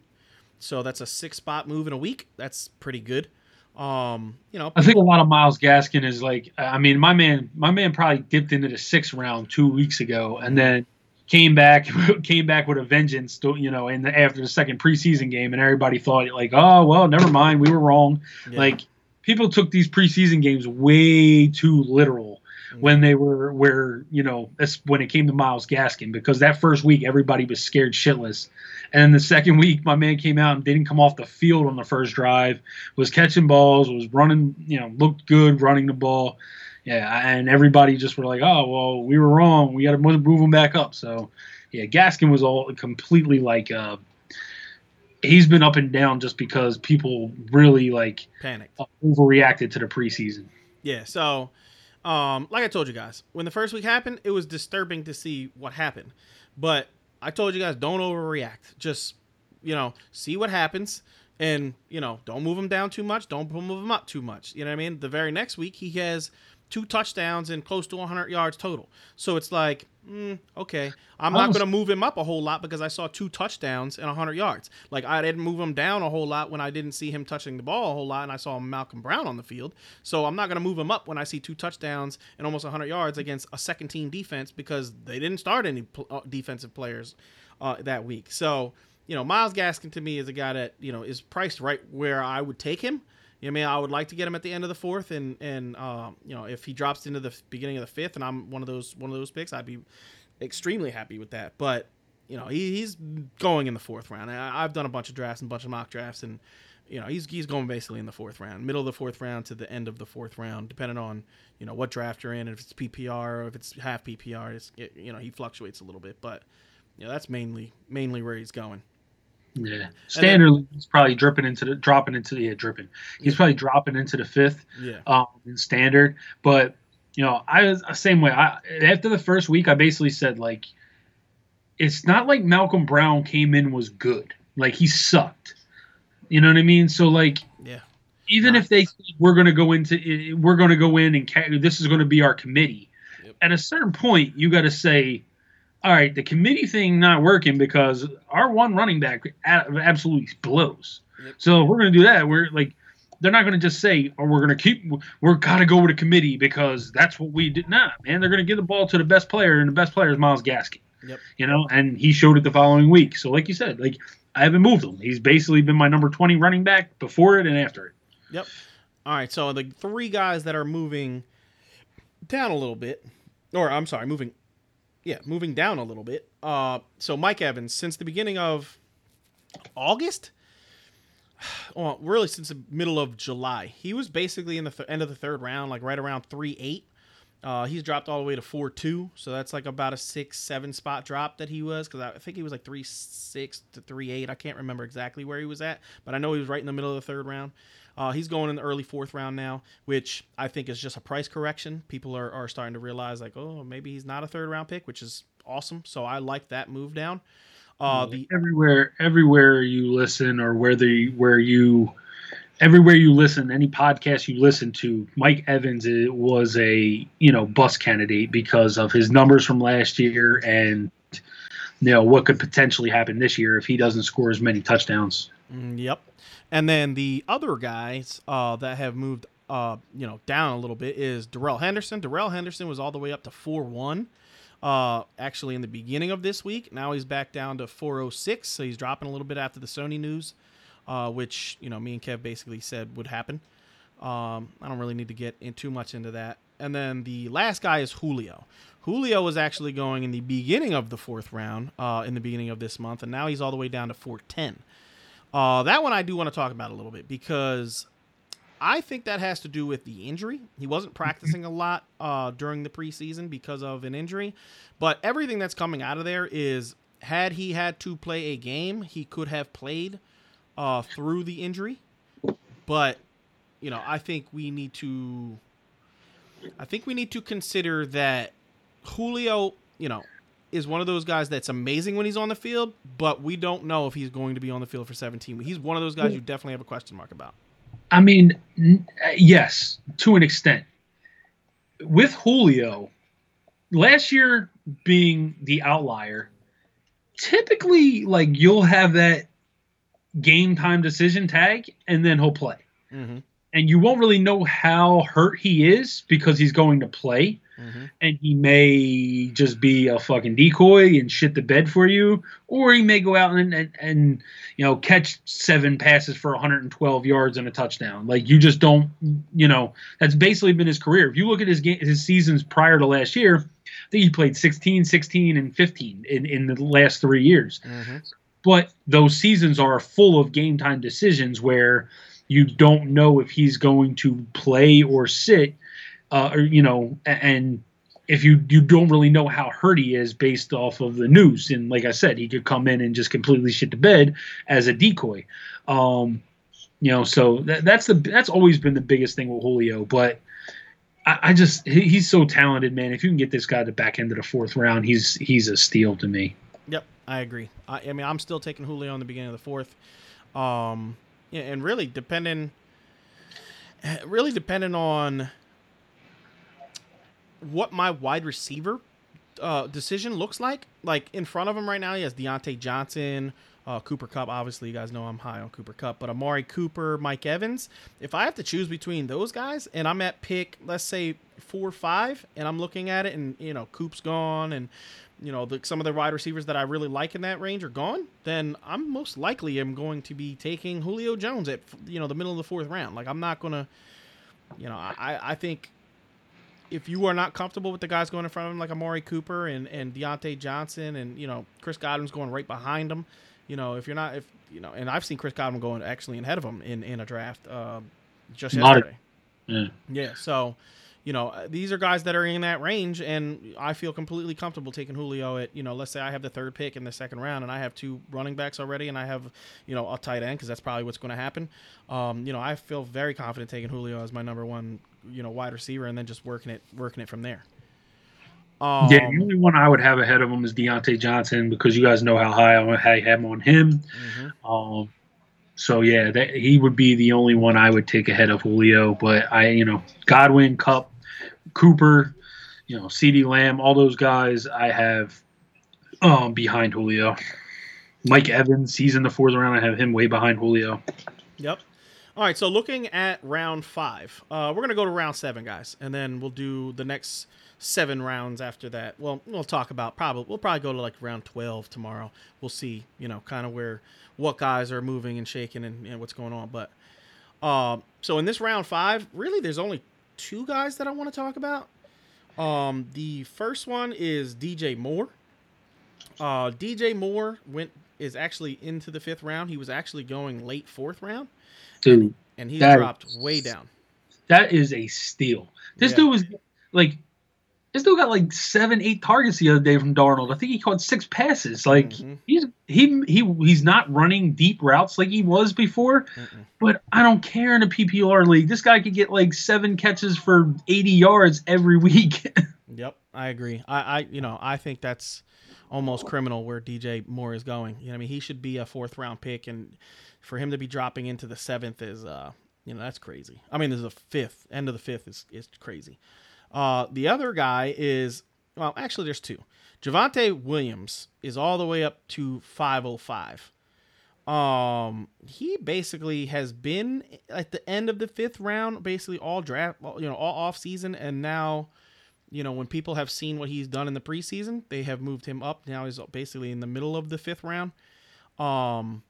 So that's a six spot move in a week. That's pretty good. Um, you know, I think a lot of Myles Gaskin is like, I mean, my man, my man probably dipped into the sixth round two weeks ago, and then came back, came back with a vengeance. You know, in the, after the second preseason game, and everybody thought like, oh well, never mind, we were wrong. Yeah. Like people took these preseason games way too literal when they were where you know that's when it came to Myles Gaskin because that first week everybody was scared shitless, and the second week my man came out and didn't come off the field on the first drive, was catching balls, was running, you know, looked good running the ball, yeah, and everybody just were like, oh well, we were wrong, we got to move him back up. So yeah, Gaskin was all completely like. Uh, he's been up and down just because people really like panicked, overreacted to the preseason. Yeah, so um, like I told you guys, when the first week happened, it was disturbing to see what happened. But I told you guys, don't overreact. Just, you know, see what happens. And, you know, don't move him down too much. Don't move him up too much. You know what I mean? The very next week, he has two touchdowns and close to 100 yards total. So it's like, mm, okay, I'm not going to move him up a whole lot because I saw two touchdowns and 100 yards. Like I didn't move him down a whole lot when I didn't see him touching the ball a whole lot and I saw Malcolm Brown on the field. So I'm not going to move him up when I see two touchdowns and almost 100 yards against a second team defense because they didn't start any pl- uh, defensive players uh, that week. So, you know, Myles Gaskin to me is a guy that, you know, is priced right where I would take him. I mean, I would like to get him at the end of the fourth, and and uh, you know, if he drops into the beginning of the fifth, and I'm one of those one of those picks, I'd be extremely happy with that. But you know, he, he's going in the fourth round. I, have done a bunch of drafts and a bunch of mock drafts, and you know, he's he's going basically in the fourth round, middle of the fourth round to the end of the fourth round, depending on you know what draft you're in, and if it's PPR or if it's half PPR. It's, it, you know, he fluctuates a little bit, but you know, that's mainly mainly where he's going. Yeah, standard. He's probably dripping into the dropping into the yeah, dripping. He's yeah. probably dropping into the fifth. Yeah. Um, in standard, but you know, I was the same way. I after the first week, I basically said like, it's not like Malcolm Brown came in was good. Like he sucked. You know what I mean? So like, yeah. Even if they we're going to go into we're going to go in and this is going to be our committee. Yep. At a certain point, you got to say, all right, the committee thing not working because our one running back absolutely blows. Yep. So if we're going to do that, we're like they're not going to just say, "Oh, we're going to keep, we're got to go with a committee because that's what we did." Nah, man, they're going to give the ball to the best player, and the best player is Myles Gaskin. Yep. You know, and he showed it the following week. So, like you said, like I haven't moved him. He's basically been my number twenty running back before it and after it. Yep. All right. So the three guys that are moving down a little bit, or I'm sorry, moving, yeah, moving down a little bit. Uh, so Mike Evans, since the beginning of August, well, really since the middle of July, he was basically in the th- end of the third round, like right around three eight. Uh, he's dropped all the way to four two, so that's like about a six seven spot drop that he was because I think he was like three six to three eight. I can't remember exactly where he was at, but I know he was right in the middle of the third round. Uh, he's going in the early fourth round now, which I think is just a price correction. People are, are starting to realize like, oh, maybe he's not a third round pick, which is awesome. So I like that move down. Uh, the everywhere, everywhere you listen, or where the where you, everywhere you listen, any podcast you listen to, Mike Evans was a you know bus candidate because of his numbers from last year and you know what could potentially happen this year if he doesn't score as many touchdowns. Mm, yep. And then the other guys uh, that have moved, uh, you know, down a little bit is Darrell Henderson. Darrell Henderson was all the way up to four one. Uh, actually, in the beginning of this week, now he's back down to 406, so he's dropping a little bit after the Sony news, uh, which you know me and Kev basically said would happen. Um, I don't really need to get in too much into that. And then the last guy is Julio. Julio was actually going in the beginning of the fourth round, uh, in the beginning of this month, and now he's all the way down to 410. Uh, that one I do want to talk about a little bit because I think that has to do with the injury. He wasn't practicing a lot uh, during the preseason because of an injury, but everything that's coming out of there is had he had to play a game, he could have played uh, through the injury. But you know, I think we need to. I think we need to consider that Julio, you know, is one of those guys that's amazing when he's on the field, but we don't know if he's going to be on the field for 17. He's one of those guys you definitely have a question mark about. I mean, yes, to an extent. With Julio, last year being the outlier, typically, like, you'll have that game time decision tag and then he'll play. Mm-hmm. And you won't really know how hurt he is because he's going to play. Mm-hmm. And he may just be a fucking decoy and shit the bed for you, or he may go out and, and, and you know catch seven passes for 112 yards and a touchdown. Like you just don't, you know, that's basically been his career. If you look at his game, his seasons prior to last year, I think he played 16, 16, and 15 in, in the last three years. Mm-hmm. But those seasons are full of game time decisions where you don't know if he's going to play or sit uh, or you know, and if you you don't really know how hurt he is based off of the news, and like I said, he could come in and just completely shit the bed as a decoy. Um, you know, so that, that's the that's always been the biggest thing with Julio, but. I, just he, he's so talented, man. If you can get this guy to back of the fourth round, he's he's a steal to me. Yep, I agree. I, I mean, I'm still taking Julio in the beginning of the fourth, um, and really depending, really depending on what my wide receiver uh, decision looks like. Like in front of him right now, he has Diontae Johnson, uh, Cooper Kupp. Obviously, you guys know I'm high on Cooper Kupp, but Amari Cooper, Mike Evans. If I have to choose between those guys, and I'm at pick, let's say four or five, and I'm looking at it, and you know Coop's gone, and you know the, some of the wide receivers that I really like in that range are gone, then I'm most likely am going to be taking Julio Jones at you know the middle of the fourth round. Like I'm not gonna, you know, I I think if you are not comfortable with the guys going in front of him like Amari Cooper and, and Diontae Johnson and you know Chris Godwin's going right behind him, you know if you're not if you know and I've seen Chris Godwin going actually ahead of him in in a draft uh, just yesterday. Yeah. Yeah, so you know uh, these are guys that are in that range, and I feel completely comfortable taking Julio at you know let's say I have the third pick in the second round, and I have two running backs already, and I have you know a tight end because that's probably what's going to happen. Um, you know I feel very confident taking Julio as my number one you know wide receiver, and then just working it working it from there. Um, yeah, the only one I would have ahead of him is Diontae Johnson because you guys know how high I have on him. mhm. Um, so yeah, that he would be the only one I would take ahead of Julio. But I, you know, Godwin, Kupp, Cooper, you know, CeeDee Lamb, all those guys I have um, behind Julio. Mike Evans, he's in the fourth round. I have him way behind Julio. Yep. All right, so looking at round five, uh, we're gonna go to round seven, guys, and then we'll do the next seven rounds after that. Well, we'll talk about probably we'll probably go to like round twelve tomorrow. We'll see, you know, kind of where what guys are moving and shaking and, and what's going on. But uh, so in this round five, really, there's only two guys that I want to talk about. Um, the first one is DJ Moore. Uh, DJ Moore went is actually into the fifth round. He was actually going late fourth round, dude, and he dropped way down. That is a steal. This yeah. dude was like, this dude got like seven, eight targets the other day from Darnold. I think he caught six passes. Like mm-hmm. he's he he he's not running deep routes like he was before. Mm-mm. But I don't care in a PPR league. This guy could get like seven catches for eighty yards every week. yep, I agree. I, I you know I think that's almost criminal where DJ Moore is going. You know, I mean, he should be a fourth round pick, and for him to be dropping into the seventh is, uh, you know, that's crazy. I mean, there's a fifth end of the fifth is is crazy. Uh, the other guy is well, actually, there's two. Javonte Williams is all the way up to 505. Um, he basically has been at the end of the fifth round, basically all draft, you know, all off season, and now you know, when people have seen what he's done in the preseason, they have moved him up. Now he's basically in the middle of the fifth round. Um,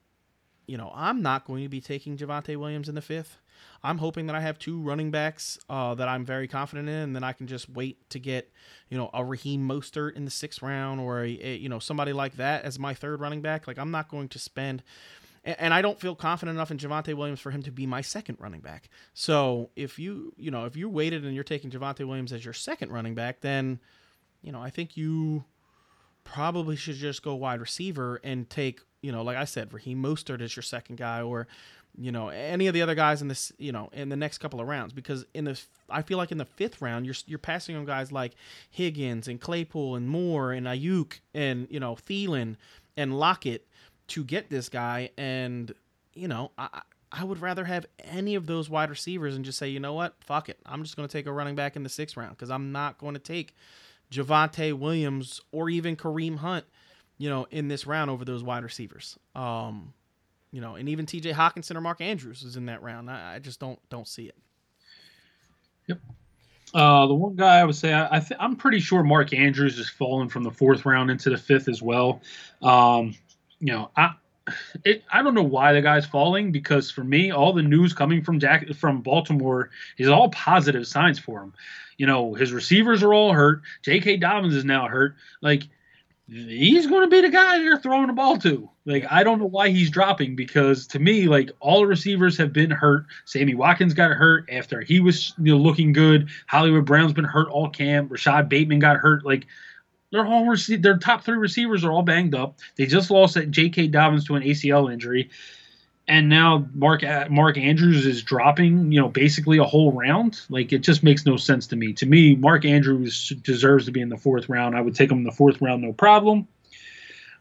you know, I'm not going to be taking Javonte Williams in the fifth. I'm hoping that I have two running backs uh, that I'm very confident in, and then I can just wait to get, you know, a Raheem Mostert in the sixth round or a, a you know somebody like that as my third running back. Like I'm not going to spend and I don't feel confident enough in Javonte Williams for him to be my second running back. So if you you know if you waited and you're taking Javonte Williams as your second running back, then you know I think you probably should just go wide receiver and take you know like I said Raheem Mostert as your second guy or you know any of the other guys in this you know in the next couple of rounds because in the I feel like in the fifth round you're you're passing on guys like Higgins and Claypool and Moore and Aiyuk and you know Thielen and Lockett to get this guy. And, you know, I, I would rather have any of those wide receivers and just say, you know what, fuck it. I'm just going to take a running back in the sixth round because I'm not going to take Javonte Williams or even Kareem Hunt, you know, in this round over those wide receivers. Um, you know, and even T.J. Hockenson or Mark Andrews is in that round. I, I just don't don't see it. Yep. Uh, the one guy I would say I, I th- I'm pretty sure Mark Andrews is falling from the fourth round into the fifth as well. Um, you know, I it, I don't know why the guy's falling because for me, all the news coming from Jack from Baltimore is all positive signs for him. You know, his receivers are all hurt. J.K. Dobbins is now hurt. Like he's going to be the guy they're throwing the ball to. Like I don't know why he's dropping because to me, like all the receivers have been hurt. Sammy Watkins got hurt after he was you know looking good. Hollywood Brown's been hurt all camp. Rashod Bateman got hurt. Like their all rece- their top three receivers are all banged up. They just lost J.K. Dobbins to an ACL injury, and now Mark Mark Andrews is dropping. You know, basically a whole round. Like it just makes no sense to me. To me, Mark Andrews deserves to be in the fourth round. I would take him in the fourth round, no problem.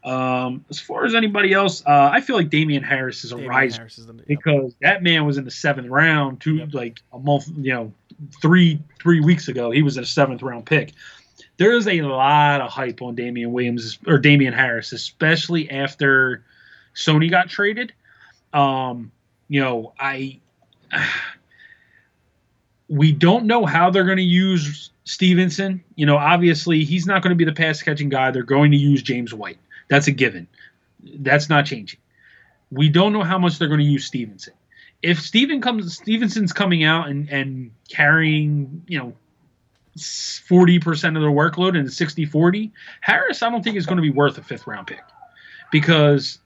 Um, as far as anybody else, uh, I feel like Damien Harris is a Damien rise is the, yep. because that man was in the seventh round two yep. like a month, you know, three three weeks ago. He was a seventh round pick there is a lot of hype on Damian Williams or Damien Harris, especially after Sony got traded. Um, you know, I we don't know how they're going to use Stevenson. You know, obviously he's not going to be the pass catching guy. They're going to use James White. That's a given. That's not changing. We don't know how much they're going to use Stevenson. If Steven comes, Stevenson's coming out and and carrying, you know, 40% of their workload and 60 40, Harris, I don't think is going to be worth a fifth round pick because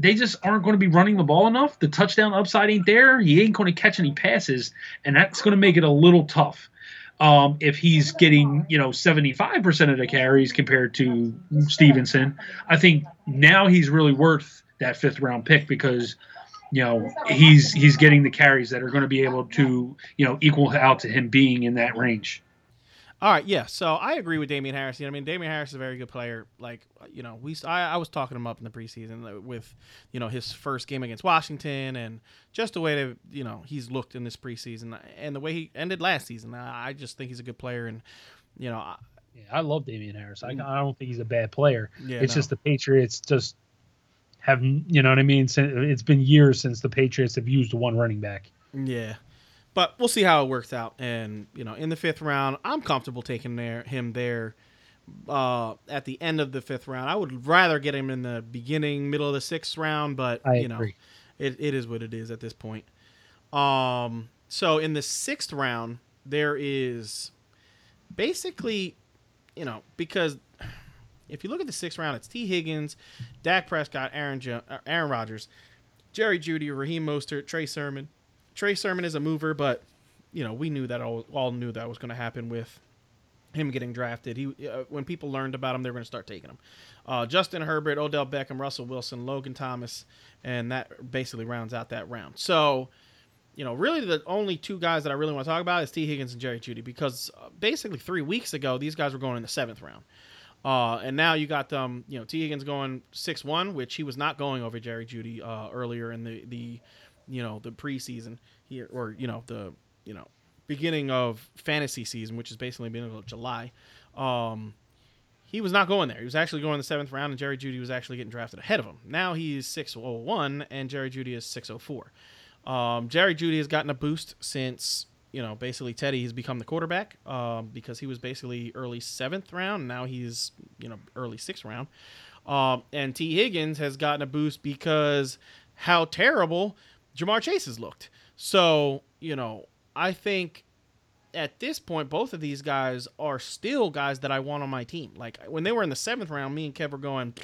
they just aren't going to be running the ball enough. The touchdown upside ain't there. He ain't going to catch any passes, and that's going to make it a little tough. Um, if he's getting, you know, 75% of the carries compared to Stevenson, I think now he's really worth that fifth round pick because you know he's he's getting the carries that are going to be able to you know equal out to him being in that range. All right, yeah. So I agree with Damien Harris. You know, I mean, Damien Harris is a very good player. Like, you know, we I, I was talking him up in the preseason uh, with, you know, his first game against Washington and just the way that you know he's looked in this preseason uh, and the way he ended last season. I just think he's a good player, and you know, yeah, I love Damien Harris. I, mm. I don't think he's a bad player. Yeah, it's no. just the Patriots just have you know what I mean? It's been years since the Patriots have used one running back. Yeah, but we'll see how it works out. And you know, in the fifth round, I'm comfortable taking there him there. Uh, at the end of the fifth round, I would rather get him in the beginning, middle of the sixth round, but I you know, agree. it, it is what it is at this point. Um, so in the sixth round, there is basically, you know, because if you look at the sixth round, it's Tee Higgins, Dak Prescott, Aaron jo- uh, Aaron Rodgers, Jerry Jeudy, Raheem Mostert, Trey Sermon. Trey Sermon is a mover, but you know we knew that all, all knew that was going to happen with him getting drafted. He uh, when people learned about him, they were going to start taking him. Uh, Justin Herbert, Odell Beckham, Russell Wilson, Logan Thomas, and that basically rounds out that round. So, you know, really the only two guys that I really want to talk about is Tee Higgins and Jerry Jeudy because uh, basically three weeks ago these guys were going in the seventh round. Uh, and now you got them, you know, Tee Higgins going six one, which he was not going over Jerry Jeudy uh, earlier in the the, you know, the preseason here or you know the you know beginning of fantasy season, which is basically beginning of July. Um, he was not going there. He was actually going the seventh round, and Jerry Jeudy was actually getting drafted ahead of him. Now he's 601, and Jerry Jeudy is 604. Um, Jerry Jeudy has gotten a boost since you know basically Teddy has become the quarterback um, because he was basically early seventh round. Now he's you know early sixth round, um, and Tee Higgins has gotten a boost because how terrible Ja'Marr Chase has looked. So you know I think at this point, both of these guys are still guys that I want on my team. Like when they were in the seventh round, me and Kev were going,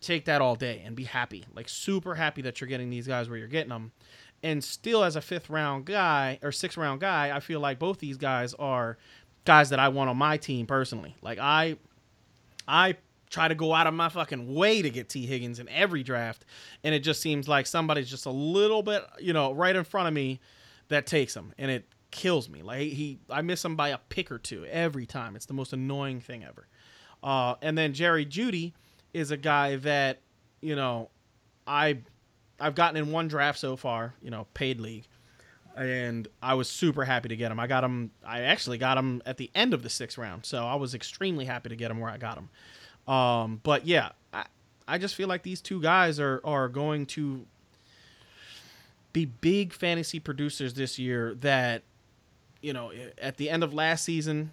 take that all day and be happy. Like super happy that you're getting these guys where you're getting them. And still, as a fifth round guy or sixth round guy, I feel like both these guys are guys that I want on my team personally. Like I, I try to go out of my fucking way to get Tee Higgins in every draft, and it just seems like somebody's just a little bit, you know, right in front of me that takes him, and it kills me. Like he, I miss him by a pick or two every time. It's the most annoying thing ever. Uh, and then Jerry Jeudy is a guy that you know I I've gotten in one draft so far, you know, paid league, and I was super happy to get him. I got him. I actually got him at the end of the sixth round, so I was extremely happy to get him where I got him. Um, but yeah, I I just feel like these two guys are are going to be big fantasy producers this year. That you know, at the end of last season,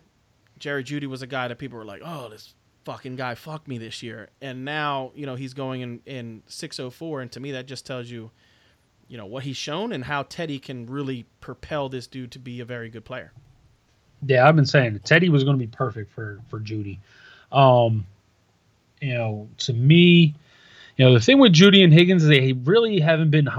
Jerry Jeudy was a guy that people were like, "Oh, this fucking guy fucked me this year," and now you know he's going in in 604, and to me that just tells you, you know, what he's shown and how Teddy can really propel this dude to be a very good player. Yeah, I've been saying Teddy was going to be perfect for for Jeudy. Um, you know, to me, you know, the thing with Jeudy and Higgins is they really haven't been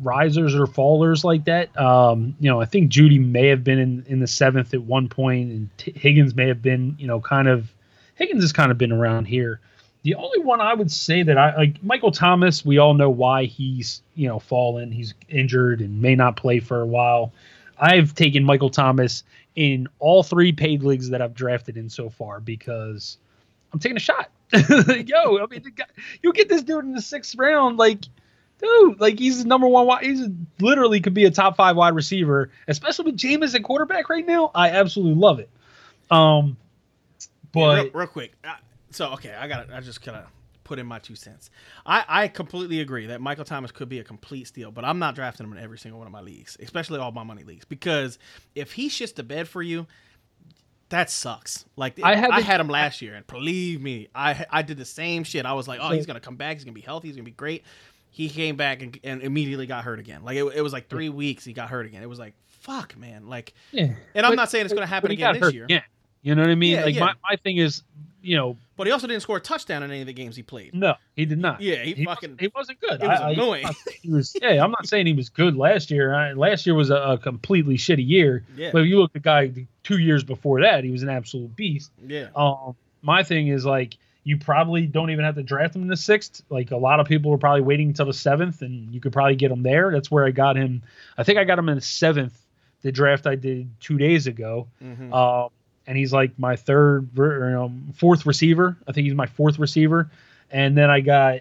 risers or fallers like that. Um, you know, I think Jeudy may have been in, in the seventh at one point, and T- Higgins may have been, you know, kind of. Higgins has kind of been around here. The only one I would say that I like Michael Thomas, we all know why he's, you know, fallen. He's injured and may not play for a while. I've taken Michael Thomas in all three paid leagues that I've drafted in so far because I'm taking a shot. Yo, I mean, guy, you get this dude in the sixth round, like, dude, like he's the number one. Wide, he's literally could be a top five wide receiver, especially with Jameis at quarterback right now. I absolutely love it. Um, but yeah, real, real, quick, uh, so okay, I got it. I just kind of put in my two cents. I I completely agree that Michael Thomas could be a complete steal, but I'm not drafting him in every single one of my leagues, especially all my money leagues, because if he shits the bed for you, that sucks. Like I had, I had him last year, and believe me, I I did the same shit. I was like, oh, he's gonna come back. He's gonna be healthy. He's gonna be great. He came back and, and immediately got hurt again. Like it, it was like three weeks. He got hurt again. It was like fuck, man. Like, yeah. And I'm but, not saying it's gonna happen again this year. Yeah. You know what I mean? Yeah, like yeah. my my thing is you know. But he also didn't score a touchdown in any of the games he played. No, he did not. Yeah, he, he fucking. Was, he wasn't good. It was I, annoying. I, he was. Yeah, I'm not saying he was good last year. I, last year was a, a, completely shitty year. Yeah. But if you look at the guy two years before that, he was an absolute beast. Yeah. Um, my thing is like you probably don't even have to draft him in the sixth. Like a lot of people were probably waiting until the seventh, and you could probably get him there. That's where I got him. I think I got him in the seventh. The draft I did two days ago. Mm-hmm. Um, and he's like my third or know, fourth receiver. I think he's my fourth receiver. And then I got,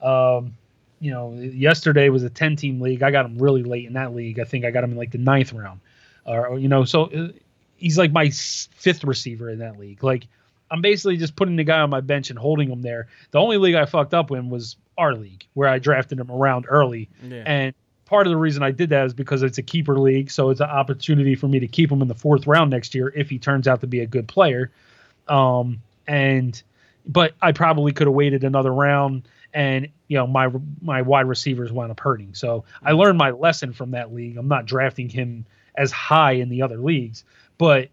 um, you know, yesterday was a ten team league. I got him really late in that league. I think I got him in like the ninth round, or you know, so uh, he's like my fifth receiver in that league. Like I'm basically just putting the guy on my bench and holding him there. The only league I fucked up in was our league, where I drafted him around early. Yeah. And part of the reason I did that is because it's a keeper league, so it's an opportunity for me to keep him in the fourth round next year if he turns out to be a good player. Um, and but I probably could have waited another round, and you know my my wide receivers wound up hurting. So I learned my lesson from that league. I'm not drafting him as high in the other leagues, but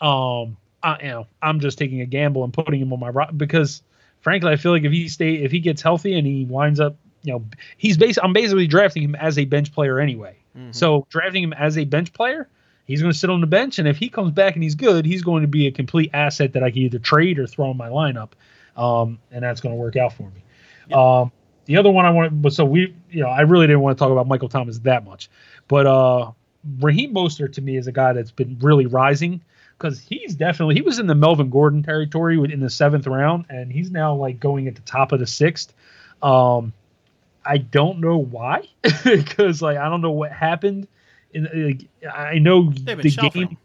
um, I, you know I'm just taking a gamble and putting him on my because frankly I feel like if he stay if he gets healthy and he winds up you know he's bas- I'm basically drafting him as a bench player anyway. Mhm. So drafting him as a bench player, he's going to sit on the bench, and if he comes back and he's good, he's going to be a complete asset that I can either trade or throw in my lineup, um, and that's going to work out for me. Yep. Um, the other one I want, but so we, you know, I really didn't want to talk about Michael Thomas that much, but uh, Raheem Mostert to me is a guy that's been really rising because he's definitely he was in the Melvin Gordon territory in the seventh round, and he's now like going at the top of the sixth. Um, I don't know why, because like I don't know what happened. In, like, I know They've been the game, him.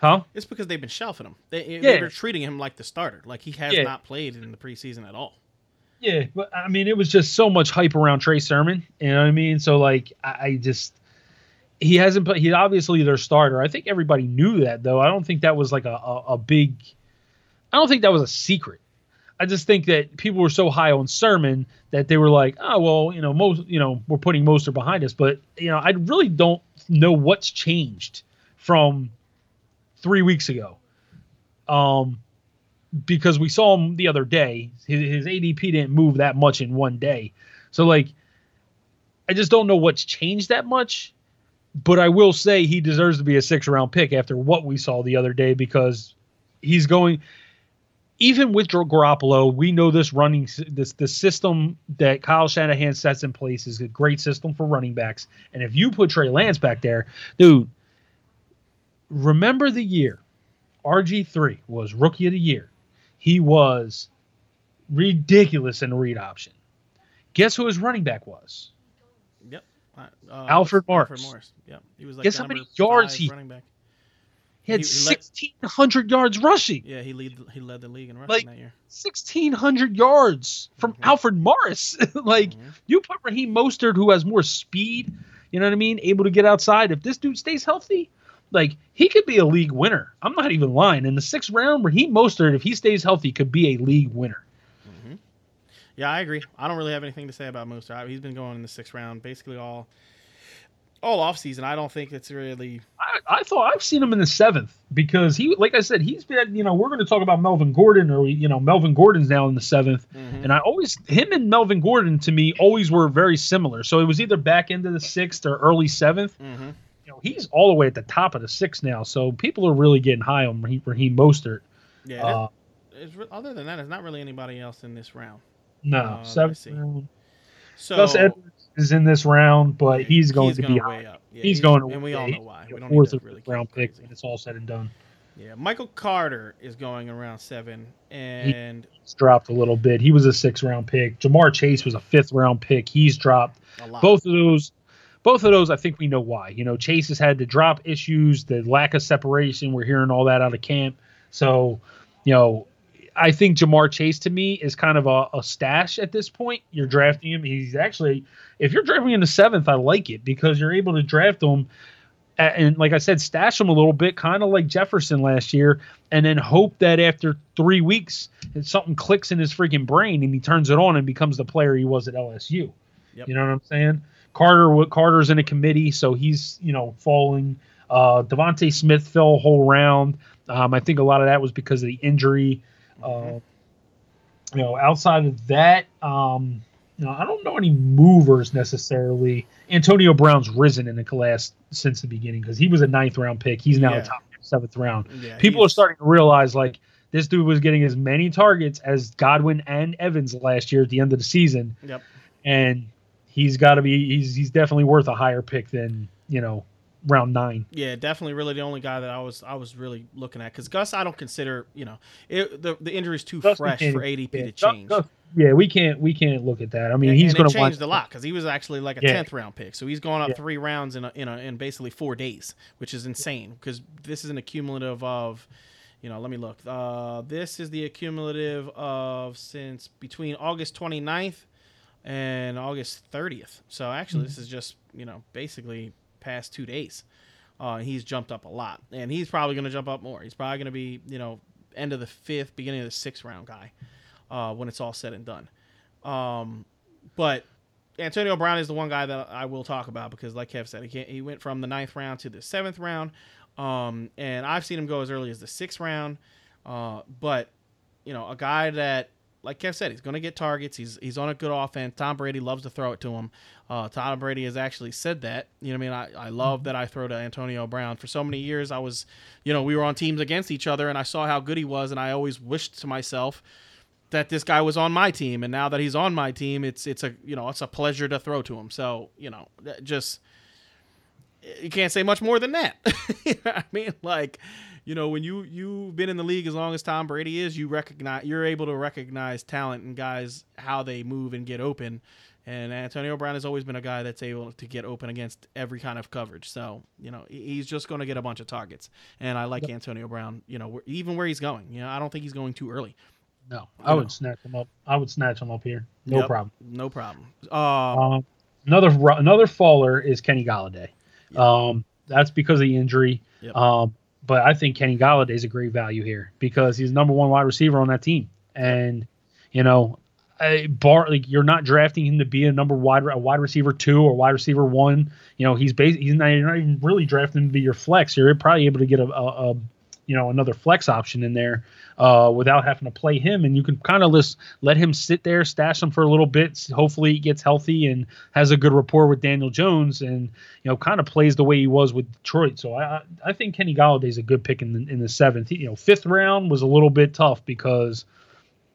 huh? It's because they've been shelving him. They, Yeah. they were treating him like the starter. Like he has Yeah. not played in the preseason at all. Yeah, but I mean, it was just so much hype around Trey Sermon. You know what I mean? So like, I, I just he hasn't played. He's obviously their starter. I think everybody knew that, though. I don't think that was like a, a, a big. I don't think that was a secret. I just think that people were so high on Sermon that they were like, oh well, you know, most you know, we're putting Mostert behind us, but you know, I really don't know what's changed from three weeks ago. Um, because we saw him the other day. His, his ADP didn't move that much in one day. So like I just don't know what's changed that much. But I will say he deserves to be a six round pick after what we saw the other day because he's going even with Gar- Garoppolo, we know this running this the system that Kyle Shanahan sets in place is a great system for running backs. And if you put Trey Lance back there, dude, remember the year RG3 was rookie of the year. He was ridiculous in the read option. Guess who his running back was? Yep. Uh, Alfred Alfred Morris. Morris. Yep. He was like Guess how many yards he- running back. He had He- he 1,600 yards rushing. Yeah, he lead he led the league in rushing Like, that year. 1,600 yards from Mhm. Alfred Morris. like, Mhm. you put Raheem Mostert, who has more speed, you know what I mean, able to get outside. If this dude stays healthy, like, he could be a league winner. I'm not even lying. In the sixth round, Raheem Mostert, if he stays healthy, could be a league winner. Mhm. Yeah, I agree. I don't really have anything to say about Mostert. He's been going in the sixth round basically all all off season. I don't think it's really I, I thought I've seen him in the seventh because he, like I said, he's been, you know, we're going to talk about Melvin Gordon or, you know, Melvin Gordon's now in the 7th Mhm. And I always, him and Melvin Gordon to me always were very similar. So it was either back into the sixth or early seventh. Mhm. You know, he's all the way at the top of the sixth now. So people are really getting high on Raheem, Raheem Mostert. Yeah, Uh, it's, it's, other than that, there's not really anybody else in this round. no, Uh, seventh round. So Gus Edwards is in this round, but he's going to be going high. up. Yeah, He's going to and we all know why. We don't fourth need to really round pick when it's all said and done. Yeah, Michael Carter is going around seven, and He's dropped a little bit. He was a six round pick. Ja'Marr Chase was a fifth round pick. He's dropped. a lot. both of those both of those i think we know why you know chase has had the drop issues the lack of separation we're hearing all that out of camp so you know i think ja'marr chase to me is kind of a, a stash at this point you're drafting him he's actually if you're drafting in the seventh i like it because you're able to draft him a- and like i said stash him a little bit kind of like jefferson last year and then hope that after three weeks something clicks in his freaking brain and he turns it on and becomes the player he was at lsu Yep. you know what I'm saying? Carter, what Carter's in a committee, so he's you know falling. Uh, DeVonta Smith fell a whole round. Um, I think a lot of that was because of the injury. Mhm. Uh, you know, outside of that, um, you know, I don't know any movers necessarily. Antonio Brown's risen in the class since the beginning because he was a ninth round pick. He's now Yeah. a top seventh round. Yeah, People are starting to realize like this dude was getting as many targets as Godwin and Evans last year at the end of the season Yep. and he's got to be he's he's definitely worth a higher pick than you know round nine. Yeah, definitely, really the only guy that I was I was really looking at because Gus I don't consider you know it, the the injury's too Gus fresh for ADP Yeah, to change. Gus- yeah, we can't we can't look at that. I mean, and, he's going to changed a lot because he was actually like a Yeah. tenth round pick, so he's going up Yeah. three rounds in a, in a, in basically four days, which is insane because this is an accumulative of you know, let me look. Uh, this is the accumulative of since between August 29th and August 30th. So actually, mm-hmm. this is just you know basically past two days. Uh, he's jumped up a lot, and he's probably going to jump up more. He's probably going to be you know end of the fifth, beginning of the sixth round guy uh, when it's all said and done. Um, but Antonio Brown is the one guy that I will talk about because, like Kev said, he he went from the ninth round to the seventh round, um, and I've seen him go as early as the sixth round. Uh, but you know, a guy that, like Kev said, he's going to get targets. He's he's on a good offense. Tom Brady loves to throw it to him. Uh, Tom Brady has actually said that. You know, what I mean, I, I love that I throw to Antonio Brown. For so many years, I was, you know, we were on teams against each other, and I saw how good he was, and I always wished to myself that this guy was on my team, and now that he's on my team, it's it's a you know it's a pleasure to throw to him. So you know, just you can't say much more than that. you know I mean, like you know, when you you've been in the league as long as Tom Brady is, you recognize you're able to recognize talent and guys how they move and get open. And Antonio Brown has always been a guy that's able to get open against every kind of coverage. So, you know, he's just going to get a bunch of targets. And I like yep. Antonio Brown, you know, even where he's going. You know, I don't think he's going too early. No, I would know. snatch him up. I would snatch him up here. No yep, problem. No problem. Uh, another another faller is Kenny Golladay. Yep. Um, that's because of the injury. Yep. Um, but I think Kenny Golladay is a great value here because he's number one wide receiver on that team, and you know, a bar like you're not drafting him to be a number wide a wide receiver two or wide receiver one. You know, he's bas- he's not, you're not even really drafting him to be your flex. You're probably able to get a, a, a you know another flex option in there uh, without having to play him, and you can kind of just let him sit there, stash him for a little bit. Hopefully, he gets healthy and has a good rapport with Daniel Jones, and you know kind of plays the way he was with Detroit. So I I think Kenny Golladay is a good pick in the, in the seventh. You know, fifth round was a little bit tough because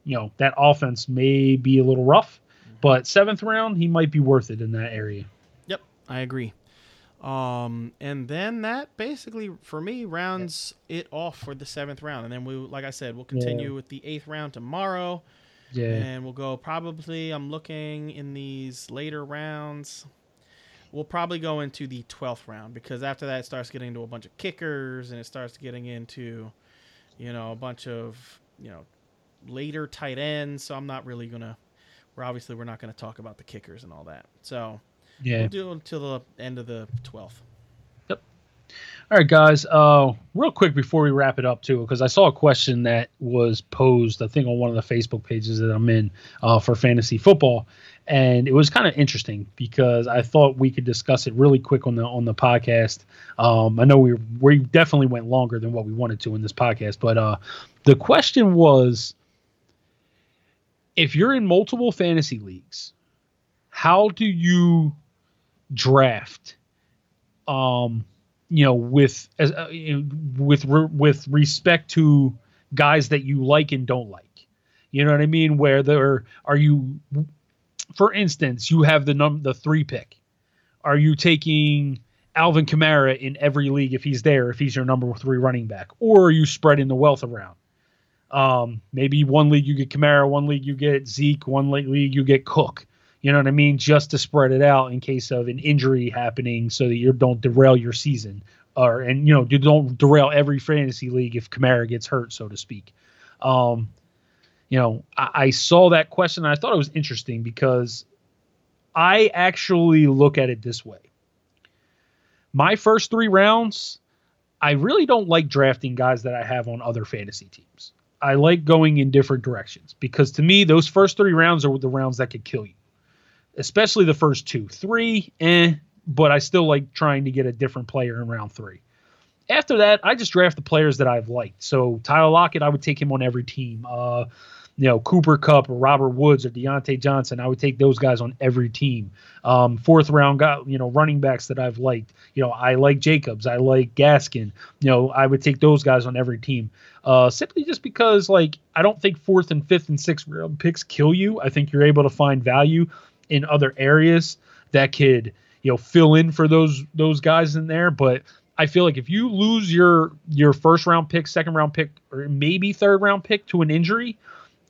you know that offense may be a little rough, but seventh round he might be worth it in that area. Yep, I agree. Um, and then that basically for me rounds yeah. it off for the seventh round. And then we, like I said, we'll continue yeah. with the eighth round tomorrow. Yeah. And we'll go probably, I'm looking in these later rounds. We'll probably go into the 12th round because after that it starts getting into a bunch of kickers and it starts getting into, you know, a bunch of, you know, later tight ends. So I'm not really going to, we're obviously, we're not going to talk about the kickers and all that. So, yeah. We'll do it until the end of the 12th. Yep. All right, guys. Uh, real quick before we wrap it up, too, because I saw a question that was posed, I think, on one of the Facebook pages that I'm in uh, for fantasy football, and it was kind of interesting because I thought we could discuss it really quick on the on the podcast. Um, I know we we definitely went longer than what we wanted to in this podcast, but uh, the question was, if you're in multiple fantasy leagues, how do you draft um you know with as uh, with with respect to guys that you like and don't like. You know what i mean? Where there are you for instance you have the num the 3 pick. Are you taking Alvin Kamara in every league if he's there if he's your number 3 running back? Or are you spreading the wealth around? Um maybe one league you get Kamara one league you get Zeke one league you get Cook you know what I mean? Just to spread it out in case of an injury happening so that you don't derail your season. Or and you know, you don't derail every fantasy league if Kamara gets hurt, so to speak. Um, you know, I, I saw that question and I thought it was interesting because I actually look at it this way. My first three rounds, I really don't like drafting guys that I have on other fantasy teams. I like going in different directions because to me, those first three rounds are the rounds that could kill you especially the first two. Three, eh, but I still like trying to get a different player in round three. After that, I just draft the players that I've liked. So Tyler Lockett, I would take him on every team. Uh, you know, Cooper Kupp or Robert Woods or Diontae Johnson, I would take those guys on every team. Um, fourth round guy, you know, running backs that I've liked. You know, I like Jacobs, I like Gaskin. You know, I would take those guys on every team. Uh, simply just because, like, I don't think fourth and fifth and sixth round picks kill you. I think you're able to find value in other areas that could you know fill in for those those guys in there but I feel like if you lose your your first round pick, second round pick, or maybe third round pick to an injury,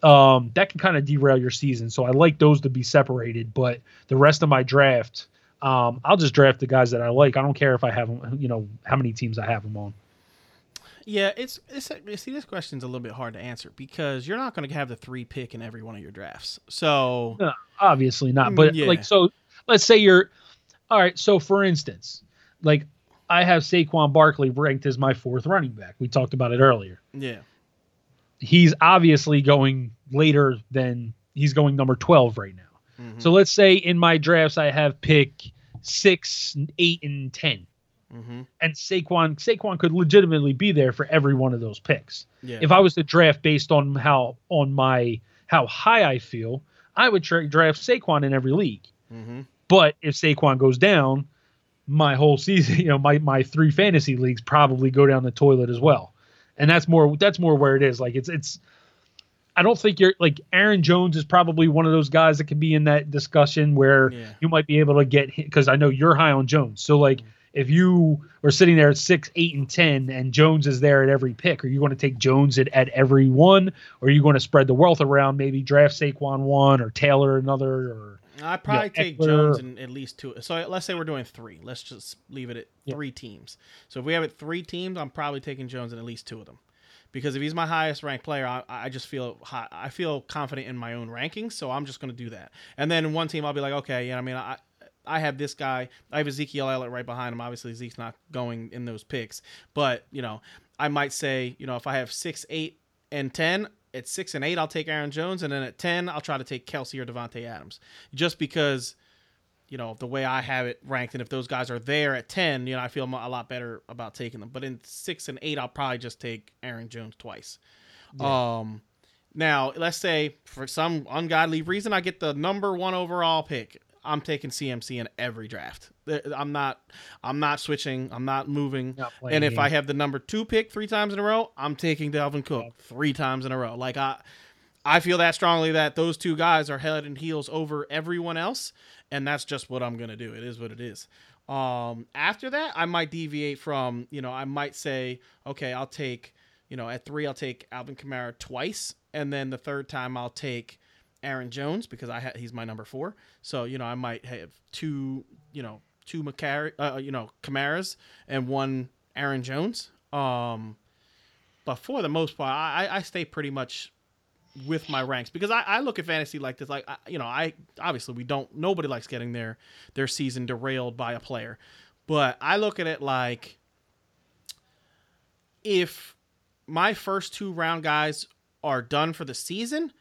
um, that can kind of derail your season. So I like those to be separated. But the rest of my draft, um, I'll just draft the guys that I like. I don't care if I have them, you know, how many teams I have them on. Yeah, it's it's see this question's a little bit hard to answer because you're not going to have the three pick in every one of your drafts. So no, obviously not. But yeah. like so, let's say you're all right. So for instance, like I have Saquon Barkley ranked as my fourth running back. We talked about it earlier. Yeah, he's obviously going later than he's going number twelve right now. Mm-hmm. So let's say in my drafts I have pick six, eight, and 10 mm-hmm. And Saquon Saquon could legitimately be there for every one of those picks. Yeah. If I was to draft based on how on my how high I feel, I would tra- draft Saquon in every league. Mm-hmm. But if Saquon goes down, my whole season, you know, my my three fantasy leagues probably go down the toilet as well. And that's more that's more where it is. Like it's it's I don't think you're like Aaron Jones is probably one of those guys that can be in that discussion where yeah. you might be able to get because I know you're high on Jones. So like mm-hmm. If you were sitting there at six, eight, and ten, and Jones is there at every pick, are you going to take Jones at, at every one, or are you going to spread the wealth around? Maybe draft Saquon one or Taylor another, or I probably you know, take Ekeler. Jones in at least two. So let's say we're doing three. Let's just leave it at yeah. three teams. So if we have it three teams, I'm probably taking Jones in at least two of them because if he's my highest ranked player, I, I just feel high, I feel confident in my own rankings, so I'm just going to do that. And then one team, I'll be like, okay, yeah, I mean, I I have this guy, I have Ezekiel Elliott right behind him. Obviously, Zeke's not going in those picks, but you know, I might say, you know, if I have six, eight, and ten. At six and eight, I'll take Aaron Jones, and then at ten, I'll try to take Kelce or Davante Adams, just because you know the way I have it ranked, and if those guys are there at ten, you know I feel a lot better about taking them. But in six and eight, I'll probably just take Aaron Jones twice. Yeah. Um, now let's say for some ungodly reason I get the number one overall pick. I'm taking CMC in every draft. I'm not. I'm not switching. I'm not moving. Not and if I have the number two pick three times in a row, I'm taking Dalvin Cook three times in a row. Like I, I feel that strongly that those two guys are head and heels over everyone else and that's just what I'm gonna do. It is what it is. Um, after that, I might deviate from, you know, I might say, okay, I'll take, you know, at three, I'll take Alvin Kamara twice, and then the third time I'll take Aaron Jones because I ha- he's my number four. So you know, I might have two, you know, two Macar- uh, you know, Kamaras and one Aaron Jones. Um, but for the most part, I, I stay pretty much with my ranks because I, I look at fantasy like this like I, you know I obviously we don't nobody likes getting their their season derailed by a player but I look at it like if my first two round guys are done for the season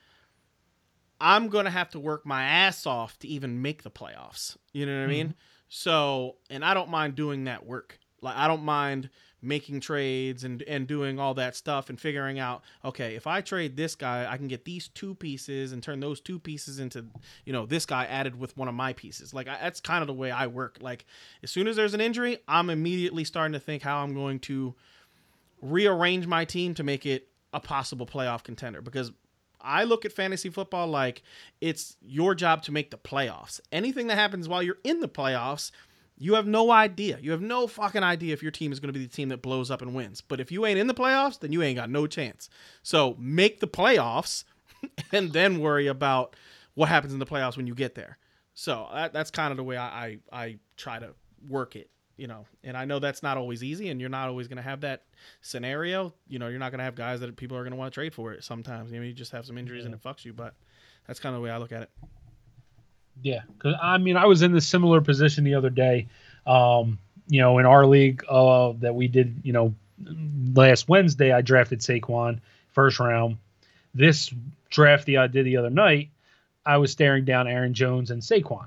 I'm going to have to work my ass off to even make the playoffs. You know what mm-hmm. I mean? So and I don't mind doing that work. Like I don't mind making trades and and doing all that stuff and figuring out okay if i trade this guy i can get these two pieces and turn those two pieces into you know this guy added with one of my pieces. Like I, that's kind of the way i work. Like as soon as there's an injury i'm immediately starting to think how i'm going to rearrange my team to make it a possible playoff contender because I look at fantasy football like it's your job to make the playoffs. Anything that happens while you're in the playoffs you have no idea. You have no fucking idea if your team is going to be the team that blows up and wins. But if you ain't in the playoffs, then you ain't got no chance. So make the playoffs and then worry about what happens in the playoffs when you get there. So that, that's kind of the way I, I, I try to work it, you know. And I know that's not always easy, and you're not always going to have that scenario. You know, you're not going to have guys that people are going to want to trade for it sometimes. You know, you just have some injuries yeah. and it fucks you. But that's kind of the way I look at it. Yeah, because I mean, I was in this similar position the other day. Um, you know, in our league uh, that we did, you know, last Wednesday, I drafted Saquon first round. This draft that I did the other night, I was staring down Aaron Jones and Saquon.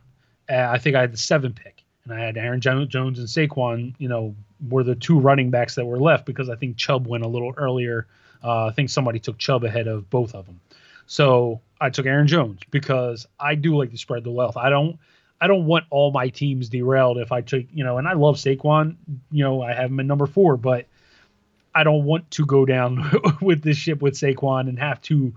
Uh, I think I had the seven pick, and I had Aaron Jones and Saquon. You know, were the two running backs that were left because I think Chubb went a little earlier. Uh, I think somebody took Chubb ahead of both of them. So I took Aaron Jones because I do like to spread the wealth. I don't I don't want all my teams derailed if I took, you know, and I love Saquon, you know, I have him in number 4, but I don't want to go down with this ship with Saquon and have to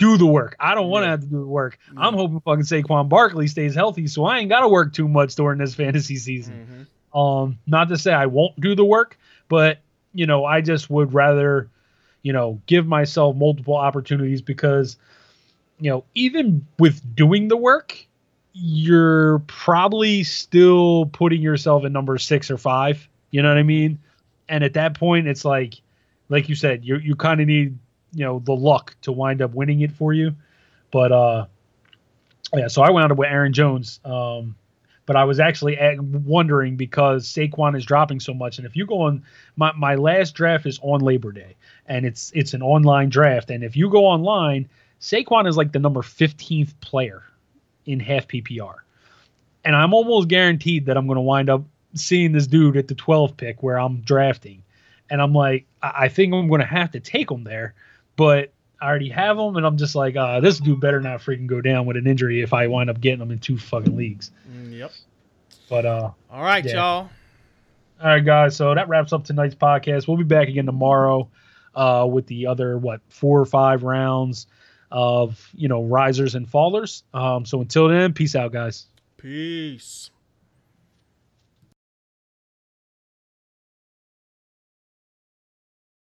do the work. I don't want to yeah. have to do the work. Yeah. I'm hoping fucking Saquon Barkley stays healthy so I ain't got to work too much during this fantasy season. Mm-hmm. Um not to say I won't do the work, but you know, I just would rather you know, give myself multiple opportunities because, you know, even with doing the work, you're probably still putting yourself in number six or five. You know what I mean? And at that point, it's like, like you said, you you kind of need you know the luck to wind up winning it for you. But uh, yeah, so I wound up with Aaron Jones. Um, but I was actually wondering because Saquon is dropping so much, and if you go on my my last draft is on Labor Day, and it's it's an online draft, and if you go online, Saquon is like the number fifteenth player in half PPR, and I'm almost guaranteed that I'm going to wind up seeing this dude at the 12th pick where I'm drafting, and I'm like, I, I think I'm going to have to take him there, but I already have him, and I'm just like, uh, this dude better not freaking go down with an injury if I wind up getting him in two fucking leagues. Mm, Yep. But uh, All right, Yeah. y'all. all right, guys. So that wraps up tonight's podcast. We'll be back again tomorrow uh, with the other what four or five rounds of you know risers and fallers. Um, so until then, peace out, guys. Peace.